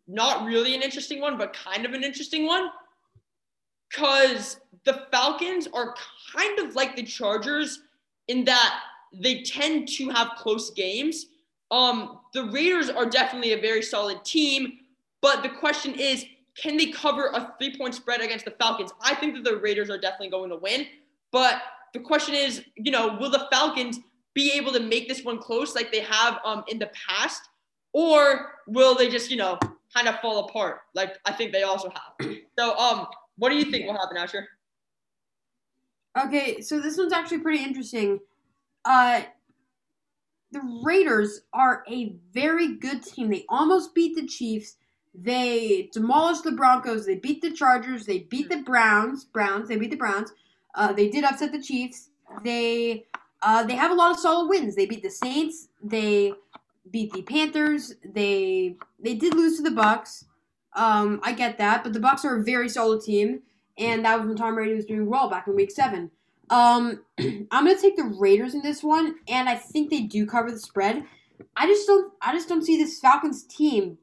B: not really an interesting one, but kind of an interesting one, because the Falcons are kind of like the Chargers in that they tend to have close games. Um, the Raiders are definitely a very solid team, but the question is, can they cover a three-point spread against the Falcons? I think that the Raiders are definitely going to win, but the question is, you know, will the Falcons be able to make this one close like they have um, in the past, or will they just, you know, kind of fall apart like I think they also have? So, um, what do you think will happen, Asher?
A: Okay, so this one's actually pretty interesting. Uh, the Raiders are a very good team. They almost beat the Chiefs. They demolished the Broncos. They beat the Chargers. They beat the Browns. Browns. They beat the Browns. Uh, they did upset the Chiefs. They uh, they have a lot of solid wins. They beat the Saints. They beat the Panthers. They they did lose to the Bucs. Um, I get that, but the Bucs are a very solid team, and that was when Tom Brady was doing well back in Week Seven. Um, I'm gonna take the Raiders in this one, and I think they do cover the spread. I just don't. I just don't see this Falcons team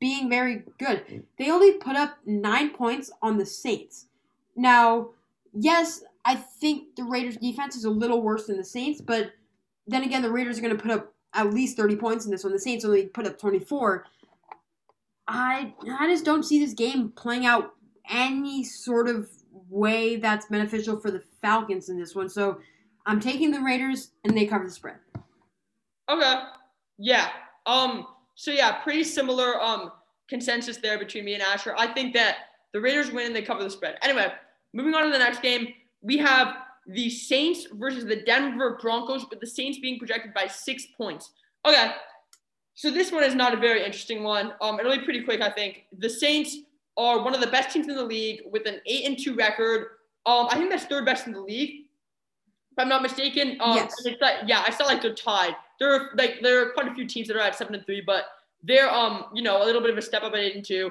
A: being very good. They only put up nine points on the Saints. Now, yes, I think the Raiders defense is a little worse than the Saints, but then again, the Raiders are to put up at least 30 points in this one. The Saints only put up 24. I I just don't see this game playing out any sort of way that's beneficial for the Falcons in this one. So I'm taking the Raiders and they cover the spread.
B: Okay. Yeah. Um so yeah, pretty similar um consensus there between me and Asher. I think that the Raiders win and they cover the spread. Anyway, moving on to the next game, we have the Saints versus the Denver Broncos, with the Saints being projected by six points. Okay, so this one is not a very interesting one. Um, it'll be pretty quick, I think. The Saints are one of the best teams in the league with an eight and two record. Um, I think that's third best in the league, if I'm not mistaken. Um,
A: yes.
B: Like, yeah, I saw like they're tied. There are like there are quite a few teams that are at seven and three, but they're um you know a little bit of a step up at eight and two.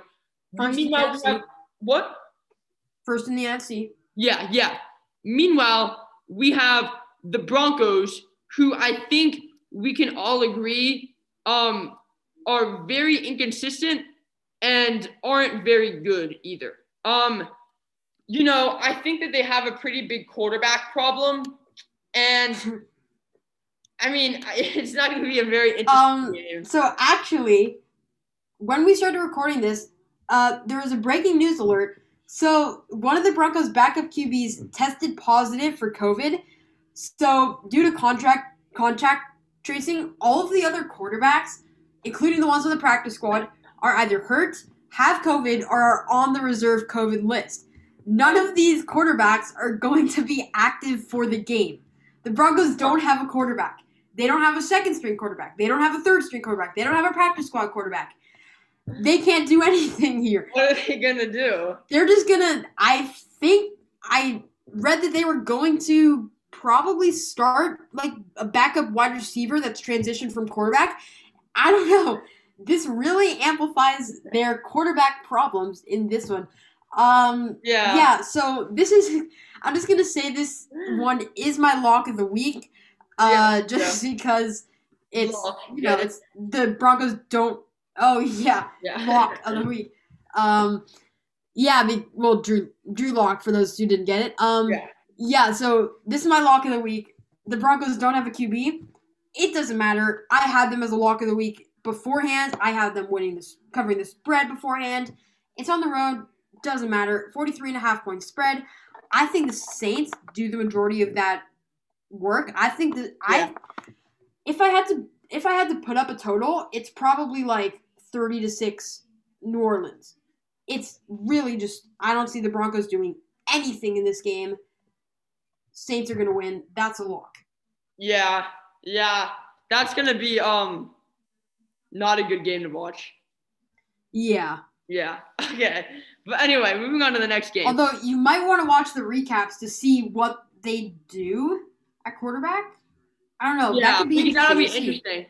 A: First
B: Meanwhile, we have, what?
A: First in the NFC.
B: Yeah, yeah. Meanwhile, we have the Broncos, who I think we can all agree um, are very inconsistent and aren't very good either. Um, you know, I think that they have a pretty big quarterback problem, and I mean, it's not going to be a very interesting
A: Um,
B: game.
A: so actually, when we started recording this, uh, there was a breaking news alert. So one of the Broncos' backup QBs tested positive for COVID. So due to contract contact tracing, all of the other quarterbacks, including the ones on the practice squad, are either hurt, have COVID, or are on the reserve COVID list. None of these quarterbacks are going to be active for the game. The Broncos don't have a quarterback. They don't have a second string quarterback. They don't have a third string quarterback. They don't have a practice squad quarterback. They can't do anything here.
B: What are they gonna do?
A: They're just gonna. I think I read that they were going to probably start like a backup wide receiver that's transitioned from quarterback. I don't know. This really amplifies their quarterback problems in this one. Um,
B: Yeah.
A: yeah, so this is I'm just gonna say this one is my lock of the week. Uh
B: Yeah,
A: just because it's
B: Lock,
A: you know,
B: yeah.
A: it's the Broncos don't oh yeah,
B: Yeah.
A: lock of the week. Um yeah, well Drew Drew lock for those who didn't get it. Um
B: Yeah.
A: Yeah, so this is my lock of the week. The Broncos don't have a QB. It doesn't matter. I had them as a lock of the week beforehand. I had them winning this covering the spread beforehand. It's on the road. Doesn't matter. 43 and a half point spread. I think the Saints do the majority of that work. I think that
B: Yeah.
A: I if I had to if I had to put up a total, it's probably like 30 to 6 New Orleans. It's really just I don't see the Broncos doing anything in this game. Saints are going to win. That's a lock.
B: Yeah, yeah. That's gonna be um not a good game to watch.
A: Yeah.
B: Yeah. Okay. But anyway, moving on to the next game.
A: Although you might want to watch the recaps to see what they do at quarterback. I don't know. that
B: yeah,
A: could be
B: that'll be
A: to
B: interesting.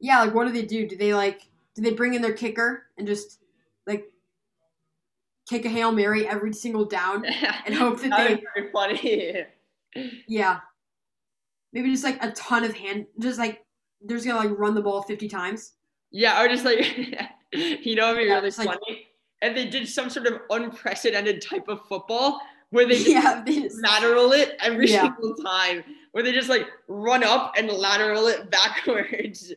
A: Yeah, like what do they do? Do they like do they bring in their kicker and just like kick a hail mary every single down and hope that
B: that
A: they
B: would be very funny.
A: yeah maybe just like a ton of hand just like they're just gonna like run the ball fifty times.
B: yeah, or just like you know, it'd be
A: Yeah,
B: really
A: it's like-
B: funny. and they did some sort of unprecedented type of football where they just
A: Yeah, they just,
B: lateral it every
A: Yeah.
B: single time, where they just like run up and lateral it backwards.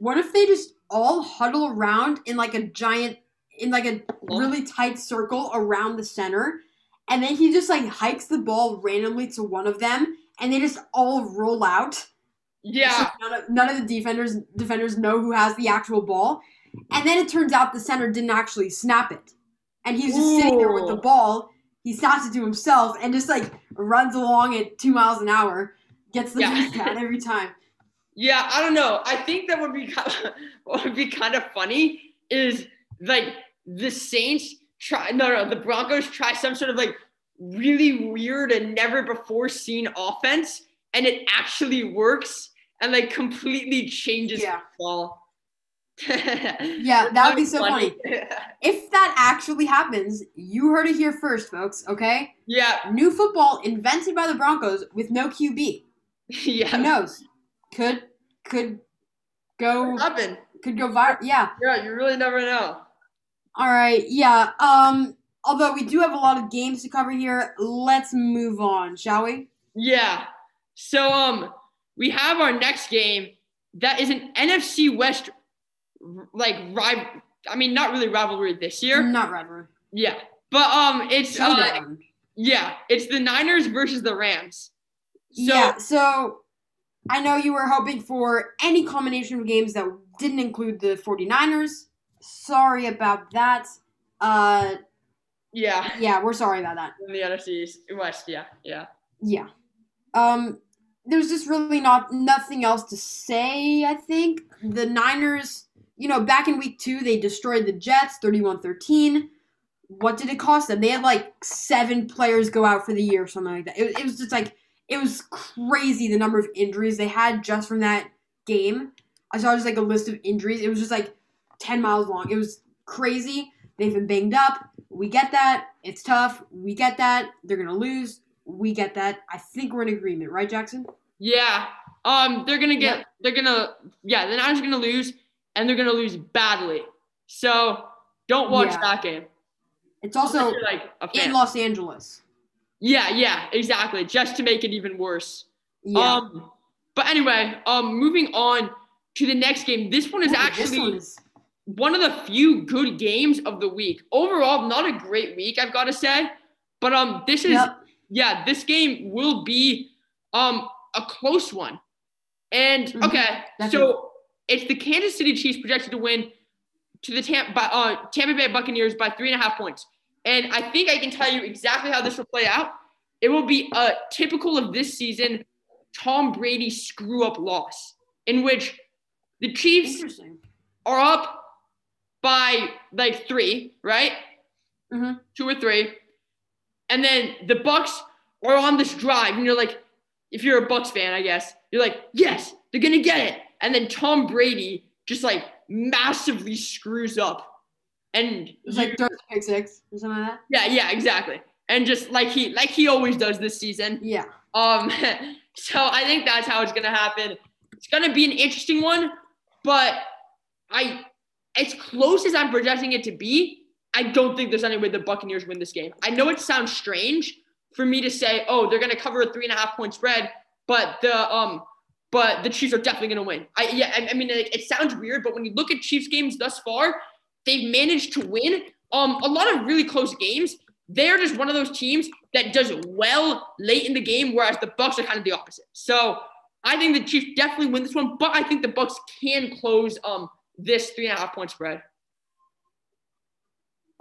A: what if they just all huddle around in like a giant in like a really tight circle around the center and then he just like hikes the ball randomly to one of them and they just all roll out.
B: Yeah,
A: none, of, none of the defenders defenders know who has the actual ball. And then it turns out the center didn't actually snap it. And he's just sitting there with the ball. He snaps it to himself and just like runs along at two miles an hour gets the
B: Yeah.
A: down every time.
B: Yeah. I don't know. I think that would be kind of, what would be kind of funny is like the Saints try no no the Broncos try some sort of like really weird and never before seen offense and it actually works and like completely changes
A: Yeah.
B: football.
A: Yeah, that would be so funny. If that actually happens, you heard it here first, folks, okay?
B: yeah,
A: New football invented by the Broncos with no QB.
B: Yeah.
A: Who knows? Could could go
B: Happen.
A: could go viral. Yeah.
B: Yeah, you really never know.
A: All right. Yeah. Um although we do have a lot of games to cover here, let's move on, shall we?
B: Yeah. So um we have our next game that is an NFC West like rival I mean not really rivalry this year.
A: Not rivalry.
B: Yeah. But um it's uh, yeah, it's the Niners versus the Rams. So
A: yeah, so I know you were hoping for any combination of games that didn't include the 49ers. Sorry about that. Uh
B: yeah,
A: yeah, we're sorry about that.
B: in the NFC West, yeah, yeah.
A: Yeah. Um there's just really not nothing else to say, I think. The Niners, you know, back in week 2 they destroyed the Jets 31-13. What did it cost them? They had like 7 players go out for the year or something like that. It, it was just like it was crazy the number of injuries they had just from that game. I saw just like a list of injuries. It was just like 10 miles long. It was crazy. They've been banged up. We get that. It's tough. We get that. They're going to lose. We get that. I think we're in agreement, right, Jackson?
B: Yeah. Um, they're gonna get. They're gonna. Yeah, the Niners are gonna lose, and they're gonna lose badly. So don't watch
A: Yeah.
B: that game.
A: It's also
B: like
A: in Los Angeles.
B: yeah, yeah, exactly. Just to make it even worse.
A: Yeah.
B: Um, but anyway, um, moving on to the next game. This one is
A: Ooh,
B: actually
A: this one is
B: one of the few good games of the week. Overall, not a great week, I've got to say. But um, this is
A: Yep.
B: yeah, this game will be um a close one. And
A: Mhm.
B: okay,
A: Definitely.
B: so it's the Kansas City Chiefs projected to win to the Tampa, by, uh, Tampa Bay Buccaneers by three and a half points. And I think I can tell you exactly how this will play out. It will be a typical of this season Tom Brady screw up loss in which the Chiefs are up by like three, right?
A: Mhm.
B: Two or three, and then the Bucs are on this drive, and you're like, if you're a Bucs fan, I guess you're like, yes, they're gonna get it, and then Tom Brady just like massively screws up, and
A: It's like pick six or something like that.
B: yeah, yeah, exactly, and just like he like he always does this season.
A: Yeah.
B: Um, so I think that's how it's gonna happen. It's gonna be an interesting one, but I, as close as I'm projecting it to be, I don't think there's any way the Buccaneers win this game. I know it sounds strange for me to say, oh, they're gonna cover a three and a half point spread, but the um, but the Chiefs are definitely gonna win. I yeah, I, I mean, like, it sounds weird, but when you look at Chiefs games thus far, they've managed to win um a lot of really close games. They're just one of those teams that does well late in the game, whereas the Bucs are kind of the opposite. So I think the Chiefs definitely win this one, but I think the Bucs can close um this three and a half point spread.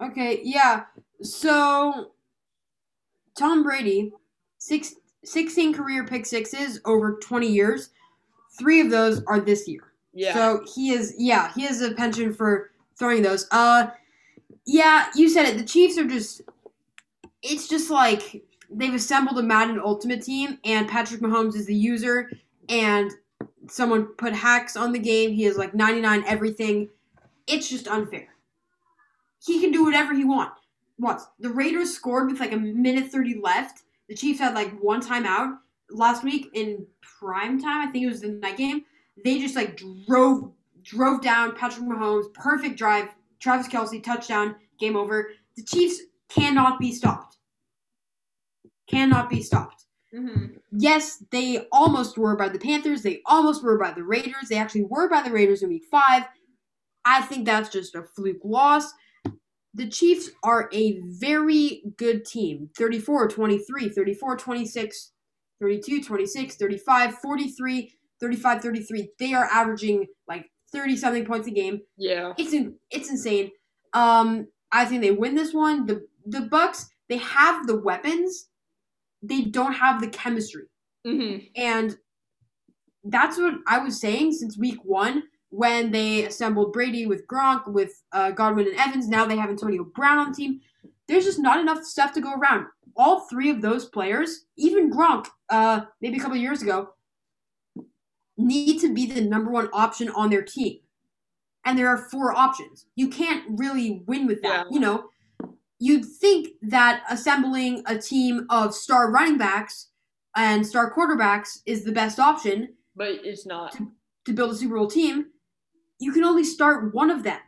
A: Okay, yeah. So Tom Brady, six, 16 career pick sixes over 20 years. Three of those are this year.
B: Yeah.
A: So he is, yeah, he has a penchant for throwing those. Uh, yeah, you said it. The Chiefs are just, it's just like they've assembled a Madden Ultimate team, and Patrick Mahomes is the user, and someone put hacks on the game. He is like 99 everything. It's just unfair. He can do whatever he want. wants. The Raiders scored with like a minute 30 left. The Chiefs had like one timeout last week in prime time. I think it was the night game. They just like drove drove down Patrick Mahomes, perfect drive, Travis Kelce touchdown, game over. The Chiefs cannot be stopped. Cannot be stopped.
B: Hmm
A: Yes, they almost were by the Panthers. They almost were by the Raiders. They actually were by the Raiders in week five. I think that's just a fluke loss. The Chiefs are a very good team 34 23, 34 26, 32 26, 35 43, 35 33. They are averaging like 30 something points a game.
B: Yeah.
A: It's in, it's insane. Um, I think they win this one. The the Bucs they have the weapons, they don't have the chemistry.
B: hmm
A: And that's what I was saying since week one. when they assembled Brady with Gronk, with uh, Godwin and Evans. Now they have Antonio Brown on the team. There's just not enough stuff to go around. All three of those players, even Gronk, uh, maybe a couple years ago, need to be the number one option on their team. And there are four options. You can't really win with that.
B: Yeah.
A: You know, you'd think that assembling a team of star running backs and star quarterbacks is the best option
B: but it's not.
A: to build a Super Bowl team. You can only start one of them.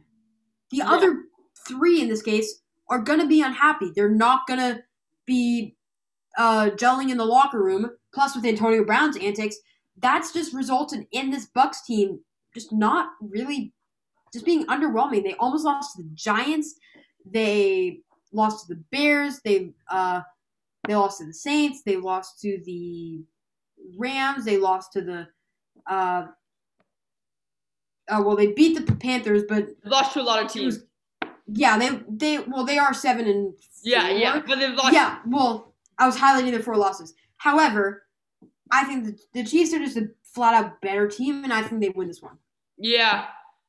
A: The
B: Yeah.
A: other three in this case are going to be unhappy. They're not going to be uh, gelling in the locker room. Plus, with Antonio Brown's antics, that's just resulted in this Bucs team just not really just being underwhelming. They almost lost to the Giants. They lost to the Bears. They uh, they lost to the Saints. They lost to the Rams. They lost to the uh, uh well, they beat the Panthers, but
B: Lost to a lot of teams.
A: yeah, they they well they are seven and
B: Yeah,
A: four.
B: yeah. But they've lost.
A: Yeah, well, I was highlighting their four losses. However, I think the, the Chiefs are just a flat out better team, and I think they win this one.
B: Yeah,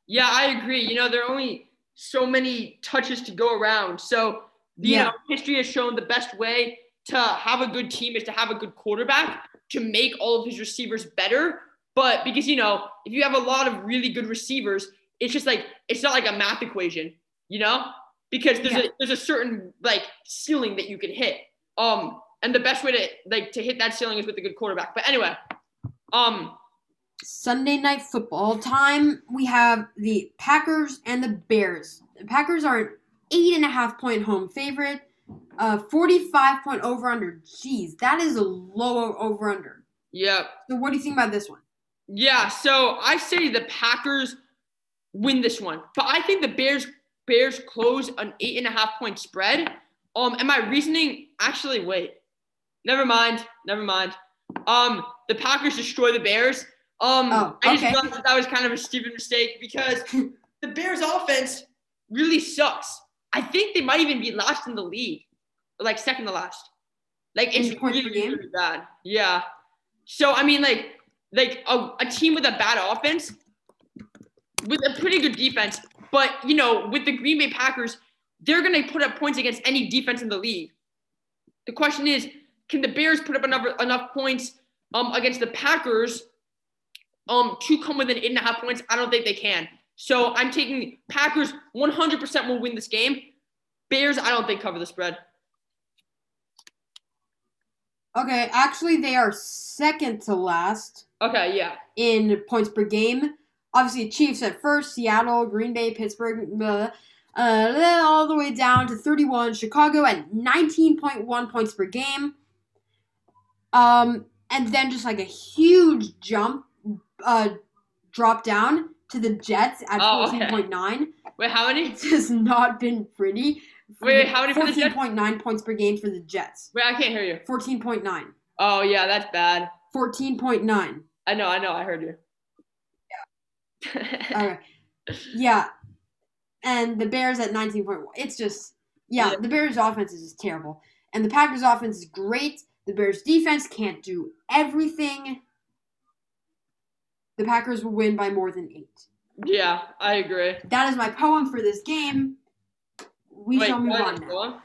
B: yeah, I agree. You know, there are only so many touches to go around. So, you
A: Yeah.
B: know, history has shown the best way to have a good team is to have a good quarterback to make all of his receivers better. But because, you know, if you have a lot of really good receivers, it's just like, it's not like a math equation, you know? Because there's
A: Yeah.
B: a there's a certain like ceiling that you can hit. Um, and the best way to like to hit that ceiling is with a good quarterback. But anyway, um,
A: Sunday night football time, we have the Packers and the Bears. The Packers are an eight and a half point home favorite. Uh, 45 point over under. Jeez, that is a low over under.
B: Yep.
A: So, what do you think about this one?
B: Yeah, so I say the Packers win this one, but I think the Bears Bears close an eight and a half point spread. Um, and my reasoning actually wait, never mind, never mind. Um, the Packers destroy the Bears. Um,
A: Oh,
B: I just
A: okay.
B: thought that, that was kind of a stupid mistake because the Bears offense really sucks. I think they might even be last in the league, like second to last. Like it's
A: In
B: really, really bad. Yeah. So I mean, like, like a, a team with a bad offense, with a pretty good defense, but you know, with the Green Bay Packers, they're gonna put up points against any defense in the league. The question is, can the Bears put up enough enough points um against the Packers um to come within eight and a half points? I don't think they can. So I'm taking Packers 100% will win this game. Bears, I don't think cover the spread.
A: Okay, actually, they are second to last
B: Okay, yeah.
A: in points per game. Obviously, Chiefs at first, Seattle, Green Bay, Pittsburgh, blah, uh, then all the way down to 31. Chicago at 19.1 points per game. Um, and then just like a huge jump, uh, drop down to the Jets at
B: Oh, okay.
A: 14.9.
B: Wait, how many?
A: It has not been pretty.
B: Wait, wait, how many for
A: 14.9 points per game for the Jets.
B: Wait, I can't hear you.
A: 14.9.
B: Oh yeah, that's bad.
A: 14.9.
B: I know, I know, I heard you.
A: Okay. Yeah. And the Bears at 19.1. It's just, yeah,
B: Yeah.
A: the Bears' offense is just terrible. And the Packers' offense is great. The Bears' defense can't do everything. The Packers will win by more than eight.
B: yeah, I agree.
A: That is my poem for this game. We
B: Wait,
A: shall move on now.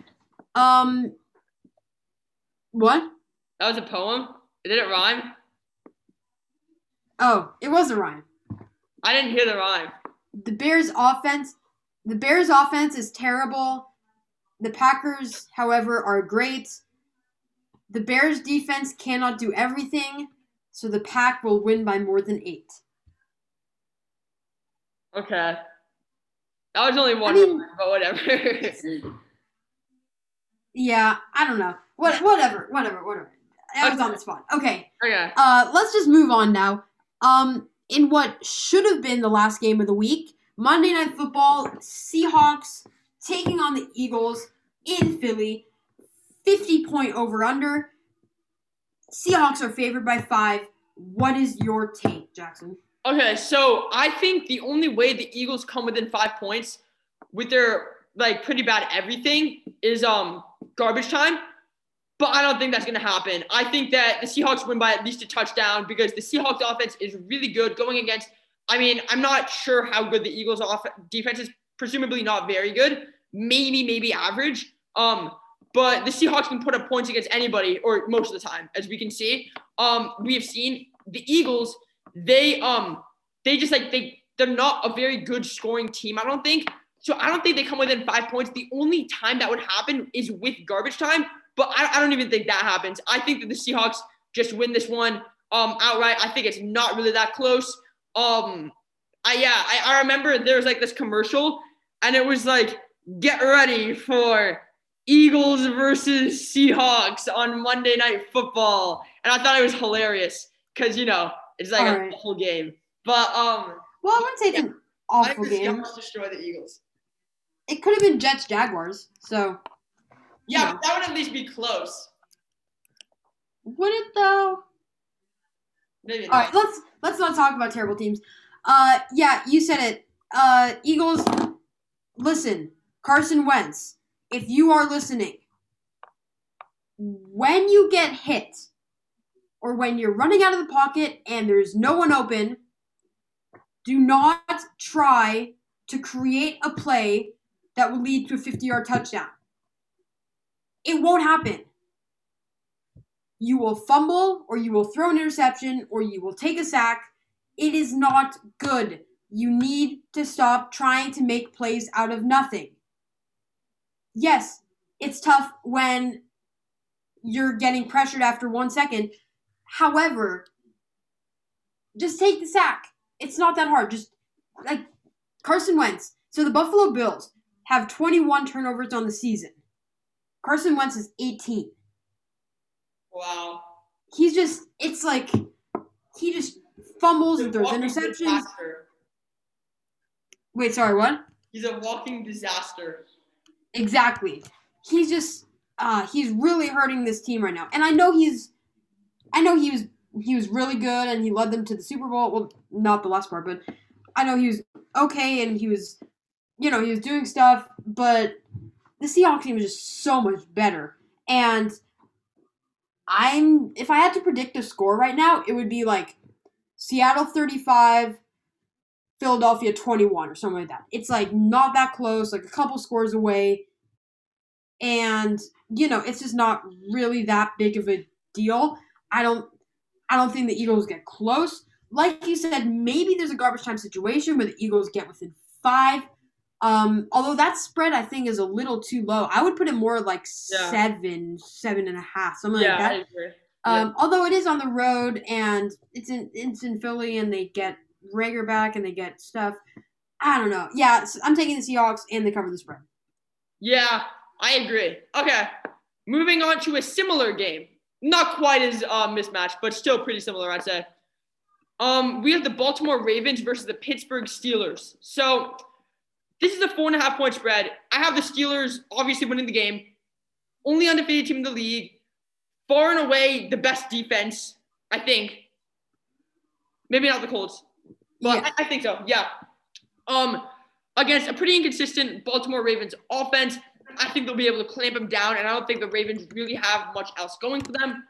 A: Um, what?
B: That was a poem. Did it rhyme?
A: Oh, it was a rhyme.
B: I didn't hear the rhyme.
A: the Bears offense the Bears offense is terrible. The Packers, however, are great. The Bears defense cannot do everything, so the Pack will win by more than 8.
B: Okay. That was only one,
A: I mean-
B: but whatever.
A: Yeah, I don't know. What whatever, whatever, whatever. I was on the spot. Okay.
B: okay.
A: Uh let's just move on now. Um in what should have been the last game of the week, Monday Night Football, Seahawks taking on the Eagles in Philly. 50 point over under. Seahawks are favored by 5. What is your take, Jackson?
B: Okay, so I think the only way the Eagles come within five points with their like pretty bad everything is um garbage time. But I don't think that's gonna happen. I think that the Seahawks win by at least a touchdown because the Seahawks offense is really good going against I mean, I'm not sure how good the Eagles' off defense is. Presumably not very good. Maybe, maybe average. Um, but the Seahawks can put up points against anybody, or most of the time, as we can see. Um, we have seen the Eagles. They um, they just like they they're not a very good scoring team. I don't think. So I don't think they come within five points. The only time that would happen is with garbage time. But I, I don't even think that happens. I think that the Seahawks just win this one um, outright. I think it's not really that close. Um, I yeah, I, I remember there was like this commercial, and it was like, get ready for Eagles versus Seahawks on Monday Night Football, and I thought it was hilarious because you know it's like All a right. awful game. But um,
A: well, I wouldn't say it's yeah, an awful game.
B: Destroy the Eagles.
A: It could have been Jets Jaguars. So
B: yeah, know. that would at least be close.
A: Would it though?
B: Maybe.
A: All right, let's let's not talk about terrible teams. Uh, yeah, you said it. Uh, Eagles. Listen, Carson Wentz. If you are listening, when you get hit, or when you're running out of the pocket and there's no one open, do not try to create a play that will lead to a 50 yard touchdown. It won't happen. You will fumble, or you will throw an interception, or you will take a sack. It is not good. You need to stop trying to make plays out of nothing. Yes, it's tough when you're getting pressured after one second. However, just take the sack. It's not that hard. Just like Carson Wentz. So the Buffalo Bills have 21 turnovers on the season. Carson Wentz is 18.
B: Wow.
A: He's just, it's like, he just fumbles and throws interceptions. Disaster. Wait, sorry, what?
B: He's a walking disaster.
A: Exactly. He's just, uh, he's really hurting this team right now. And I know he's, I know he was, he was really good and he led them to the Super Bowl. Well, not the last part, but I know he was okay and he was, you know, he was doing stuff, but the Seahawks team is just so much better. And I'm if I had to predict a score right now, it would be like Seattle 35, Philadelphia 21 or something like that. It's like not that close, like a couple scores away. And you know, it's just not really that big of a deal. I don't I don't think the Eagles get close. Like you said, maybe there's a garbage time situation where the Eagles get within 5, um, although that spread I think is a little too low. I would put it more like yeah. seven, seven and a half, something yeah, like that. Um, yeah. although it is on the road and it's in it's in Philly and they get Reagor back and they get stuff. I don't know. Yeah, I'm taking the Seahawks and they cover the spread.
B: Yeah, I agree. Okay, moving on to a similar game. Not quite as uh, mismatched, but still pretty similar, I'd say. Um, we have the Baltimore Ravens versus the Pittsburgh Steelers. So this is a four and a half point spread. I have the Steelers obviously winning the game. Only undefeated team in the league. Far and away the best defense, I think. Maybe not the Colts, but yeah. I, I think so. Yeah. Um, against a pretty inconsistent Baltimore Ravens offense, I think they'll be able to clamp them down, and I don't think the Ravens really have much else going for them.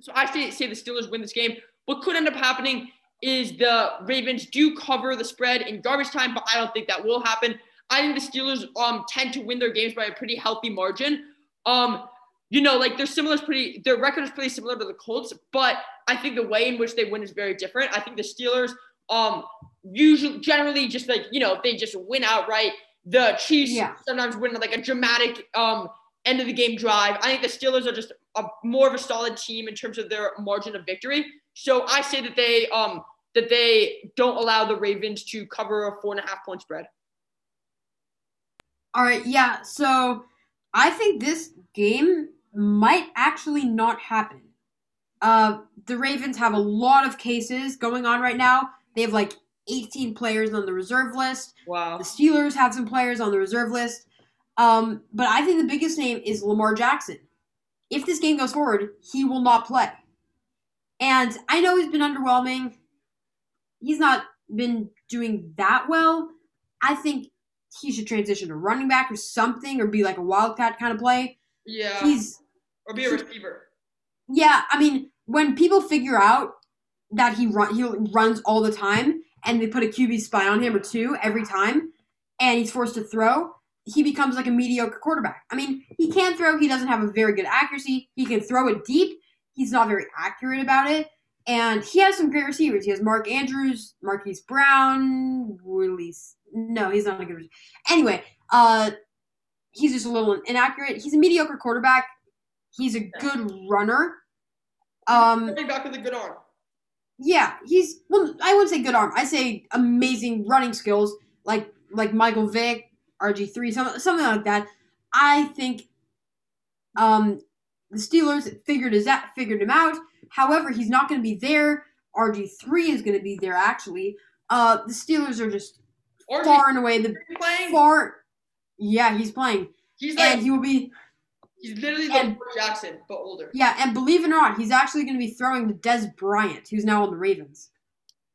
B: So I say, say the Steelers win this game. What could end up happening is the Ravens do cover the spread in garbage time, but I don't think that will happen. I think the Steelers um tend to win their games by a pretty healthy margin. Um, you know, like their similar is pretty their record is pretty similar to the Colts, but I think the way in which they win is very different. I think the Steelers um usually generally just like, you know, they just win outright. The Chiefs yeah. sometimes win like a dramatic um end of the game drive. I think the Steelers are just a more of a solid team in terms of their margin of victory. So I say that they um that they don't allow the Ravens to cover a four and a half point spread.
A: All right, yeah. So I think this game might actually not happen. Uh, the Ravens have a lot of cases going on right now. They have like 18 players on the reserve list.
B: Wow.
A: The Steelers have some players on the reserve list. Um, but I think the biggest name is Lamar Jackson. If this game goes forward, he will not play. And I know he's been underwhelming. He's not been doing that well. I think he should transition to running back or something, or be like a wildcat kind of play.
B: Yeah.
A: He's
B: or be a receiver.
A: Yeah, I mean, when people figure out that he run he runs all the time and they put a QB spy on him or two every time, and he's forced to throw, he becomes like a mediocre quarterback. I mean, he can throw. He doesn't have a very good accuracy. He can throw it deep. He's not very accurate about it. And he has some great receivers. He has Mark Andrews, Marquise Brown, release. No, he's not a good receiver. Anyway, uh, he's just a little inaccurate. He's a mediocre quarterback. He's a good runner. Um,
B: back with a good arm.
A: Yeah, he's well. I wouldn't say good arm. I say amazing running skills, like like Michael Vick, RG three, something something like that. I think um, the Steelers figured his that figured him out. However, he's not going to be there. RG three is going to be there. Actually, uh, the Steelers are just
B: Or
A: far and away the
B: playing.
A: far. Yeah, he's playing,
B: He's like
A: and he will be.
B: He's literally the
A: and-
B: Jackson, but older.
A: Yeah, and believe it or not, he's actually going to be throwing to Dez Bryant, who's now on the Ravens,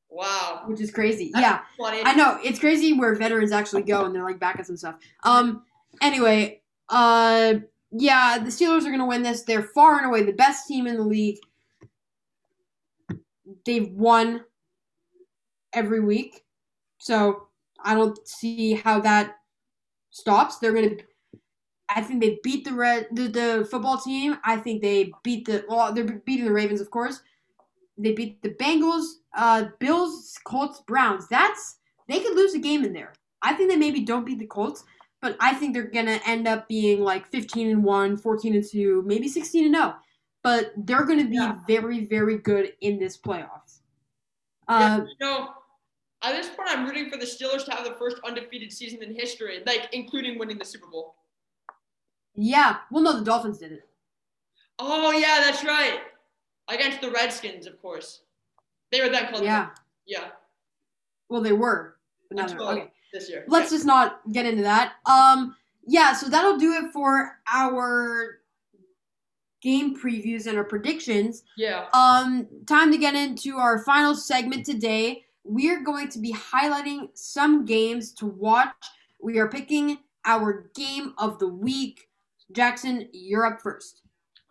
B: Wow.
A: which is crazy.
B: That's
A: yeah,
B: Funny.
A: I know it's crazy where veterans actually go and they're like backups and stuff. Um. Anyway, uh, yeah, the Steelers are gonna win this. They're far and away the best team in the league. They've won every week, so I don't see how that stops. They're gonna. I think they beat the red the, the football team. I think they beat the well. They're beating the Ravens, of course. They beat the Bengals, uh, Bills, Colts, Browns. That's they could lose a game in there. I think they maybe don't beat the Colts, but I think they're gonna end up being like 15 and 1, 14 and 2, maybe 16 and 0. But they're gonna be
B: Yeah.
A: very, very good in this playoffs.
B: Yeah,
A: Uh,
B: you know, at this point, I'm rooting for the Steelers to have the first undefeated season in history, like including winning the Super Bowl.
A: Yeah. Well, no, the Dolphins did it.
B: Oh yeah, that's right. Against the Redskins, of course. They were then called.
A: Yeah.
B: Yeah.
A: Well, they were. But now okay.
B: This year.
A: let's just not get into that. Um, yeah, so that'll do it for our game previews and our predictions.
B: Yeah.
A: Um, time to get into our final segment today. We're going to be highlighting some games to watch. We are picking our game of the week. Jackson, you're up first.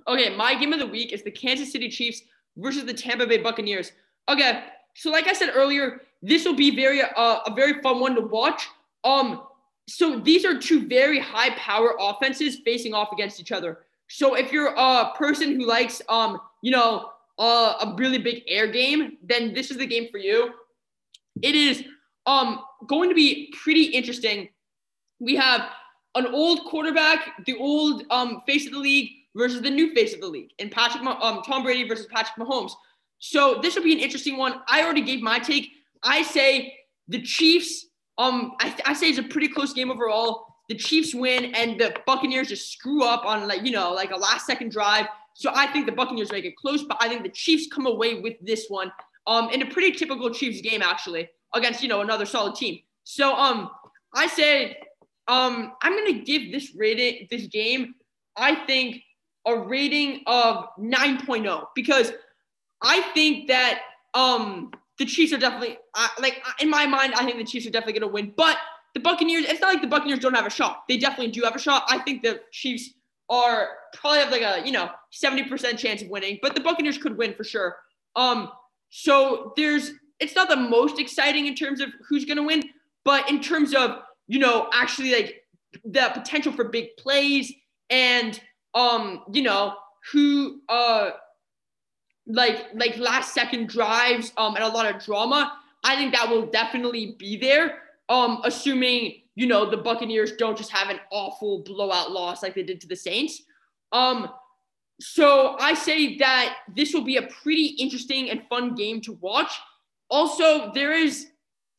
B: Okay, my game of the week is the Kansas City Chiefs versus the Tampa Bay Buccaneers. Okay, so like I said earlier, this will be very uh, a very fun one to watch. Um, so these are two very high power offenses facing off against each other. So if you're a person who likes um, you know, uh, a really big air game, then this is the game for you. It is um going to be pretty interesting. We have an old quarterback, the old um face of the league versus the new face of the league, and Patrick um Tom Brady versus Patrick Mahomes. So this will be an interesting one. I already gave my take. I say the Chiefs. Um, I, I say it's a pretty close game overall. The Chiefs win, and the Buccaneers just screw up on like you know like a last second drive. So I think the Buccaneers make it close, but I think the Chiefs come away with this one. Um, in a pretty typical Chiefs game actually against you know another solid team. So um, I say um I'm gonna give this rating this game I think a rating of 9.0 because I think that um the Chiefs are definitely uh, like in my mind I think the Chiefs are definitely gonna win, but the Buccaneers it's not like the Buccaneers don't have a shot. They definitely do have a shot. I think the Chiefs are probably have like a you know 70% chance of winning, but the Buccaneers could win for sure. Um, so there's it's not the most exciting in terms of who's gonna win, but in terms of you know actually like the potential for big plays and um you know who uh like like last second drives um and a lot of drama i think that will definitely be there um assuming you know the buccaneers don't just have an awful blowout loss like they did to the saints. Um so i say that this will be a pretty interesting and fun game to watch. Also there is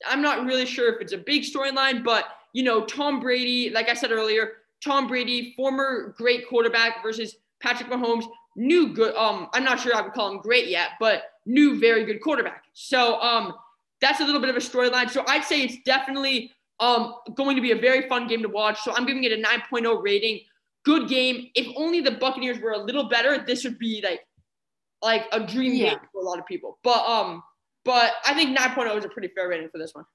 B: i'm not really sure if it's a big storyline but you know tom brady like i said earlier tom brady former great quarterback versus patrick mahomes new good um i'm not sure i would call him great yet but new very good quarterback. So um that's a little bit of a storyline. So i'd say it's definitely um going to be a very fun game to watch. So i'm giving it a 9.0 rating. Good game. If only the buccaneers were a little better this would be like like a dream
A: Yeah.
B: game for a lot of people. But um but i think 9.0 is a pretty fair rating for this one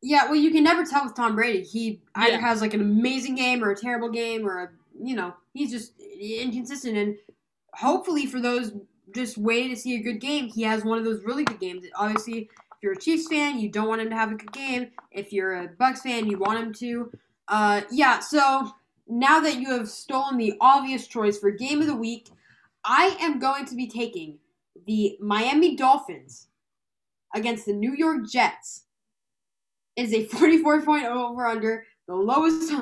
A: Yeah, well, you can never tell with Tom Brady. He either
B: Yeah.
A: has like an amazing game or a terrible game, or a you know he's just inconsistent. And hopefully, for those just waiting to see a good game, he has one of those really good games. Obviously, If you're a Chiefs fan, you don't want him to have a good game. If you're a Bucs fan, you want him to. Uh, yeah, so now that you have stolen the obvious choice for game of the week, I am going to be taking the Miami Dolphins against the New York Jets. is a 44 point over under, the lowest.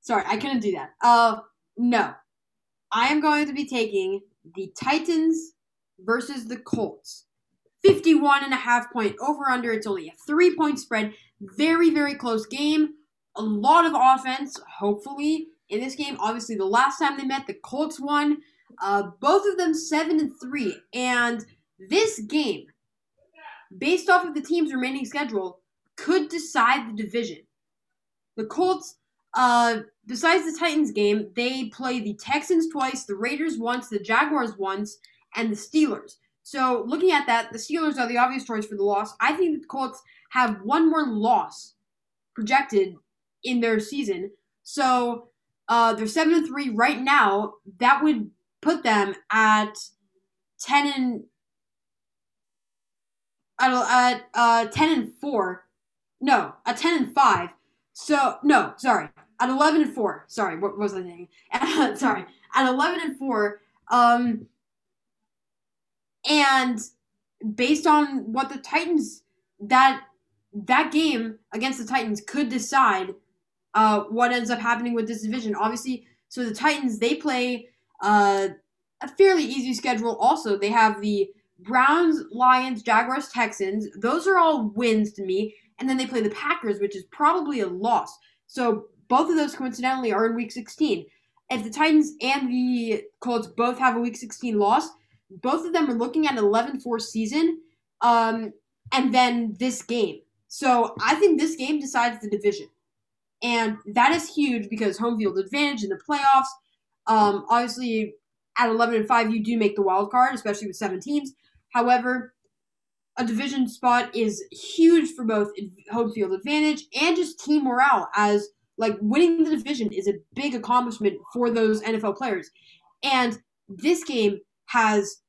A: Sorry, I couldn't do that. Uh, no. I am going to be taking the Titans versus the Colts. 51 and a half point over under. It's only a three point spread. Very, very close game. A lot of offense, hopefully, in this game. Obviously, the last time they met, the Colts won. Uh, both of them seven and three. And this game, based off of the team's remaining schedule, could decide the division. The Colts, uh, besides the Titans game, they play the Texans twice, the Raiders once, the Jaguars once, and the Steelers. So looking at that, the Steelers are the obvious choice for the loss. I think the Colts have one more loss projected in their season. So uh, they're seven and three right now. That would put them at ten and at, at uh, ten and four. No, at ten and five. So no, sorry, at eleven and four. Sorry, what was I saying? sorry, at eleven and four. Um, and based on what the Titans that that game against the Titans could decide uh, what ends up happening with this division. Obviously, so the Titans they play uh, a fairly easy schedule. Also, they have the Browns, Lions, Jaguars, Texans. Those are all wins to me. And then they play the Packers, which is probably a loss. So both of those coincidentally are in Week 16. If the Titans and the Colts both have a Week 16 loss, both of them are looking at an 11-4 season, um, and then this game. So I think this game decides the division, and that is huge because home field advantage in the playoffs. Um, obviously, at 11 and 5, you do make the wild card, especially with seven teams. However, a division spot is huge for both home field advantage and just team morale, as like winning the division is a big accomplishment for those NFL players. And this game has,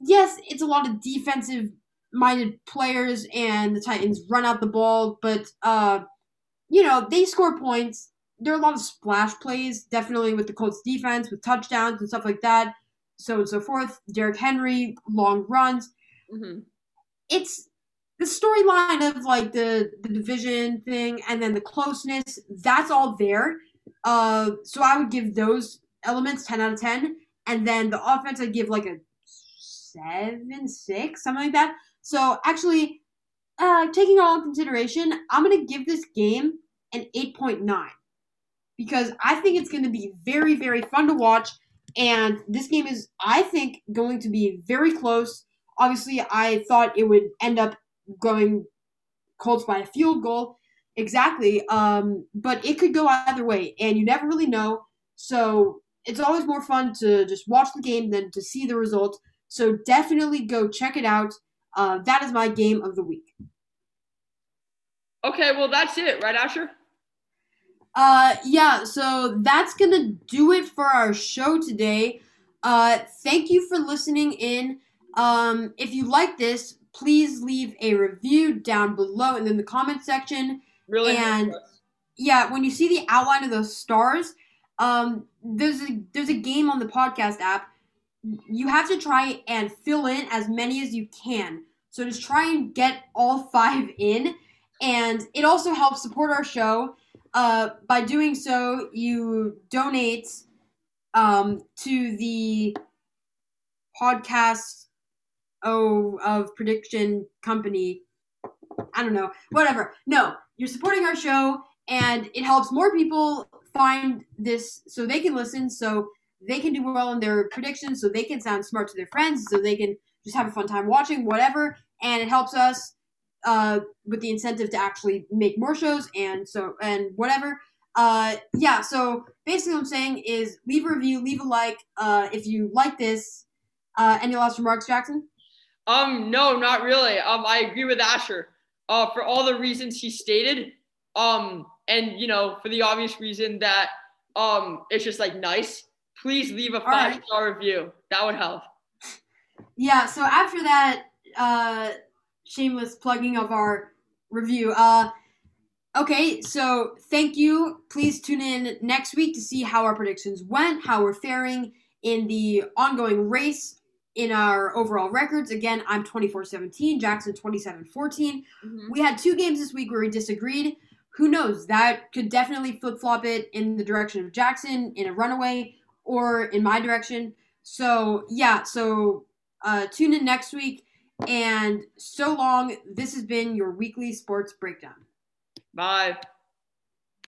A: yes, it's a lot of defensive minded players, and the Titans run out the ball, but, uh, you know, they score points. There are a lot of splash plays, definitely with the Colts defense, with touchdowns and stuff like that, so and so forth. Derrick Henry, long runs. Mm-hmm. It's the storyline of like the the division thing and then the closeness that's all there uh so i would give those elements 10 out of 10 and then the offense, I'd give like a seven, six, something like that. So actually, uh, taking all in consideration, I'm gonna give this game an 8.9 because I think it's gonna be very, very fun to watch. And this game is, I think, going to be very close. Obviously, I thought it would end up going Colts by a field goal. Exactly. Um, but it could go either way, and you never really know. So it's always more fun to just watch the game than to see the result. So definitely go check it out. Uh, that is my game of the week.
B: Okay, well that's it, right, Asher?
A: Uh, yeah. So that's gonna do it for our show today. Uh, thank you for listening in. Um, if you like this, please leave a review down below and in the comment section.
B: Really?
A: And yeah, when you see the outline of those stars, um, there's a there's a game on the podcast app. You have to try and fill in as many as you can. So just try and get all five in, and it also helps support our show. Uh, by doing so, you donate um, to the podcast oh of prediction company. I don't know, whatever. No, you're supporting our show, and it helps more people find this so they can listen, so they can do well in their predictions, so they can sound smart to their friends, so they can just have a fun time watching, whatever. And it helps us uh, with the incentive to actually make more shows and so and whatever. Uh, yeah, so basically, what I'm saying is leave a review, leave a like uh, if you like this. Uh, any last remarks, Jackson?
B: Um, no, not really. Um, I agree with Asher. Uh, for all the reasons he stated. Um, and you know, for the obvious reason that um it's just like nice, please leave a five star review. That would help.
A: Yeah, so after that uh shameless plugging of our review. Uh, okay, so thank you. Please tune in next week to see how our predictions went, how we're faring in the ongoing race in our overall records. Again, I'm 24 17, Jackson 27 14.
B: Mhm.
A: We had two games this week where we disagreed. Who knows? That could definitely flip flop it in the direction of Jackson in a runaway or in my direction. So, yeah, so uh, tune in next week. And so long. This has been your weekly sports breakdown.
B: Bye.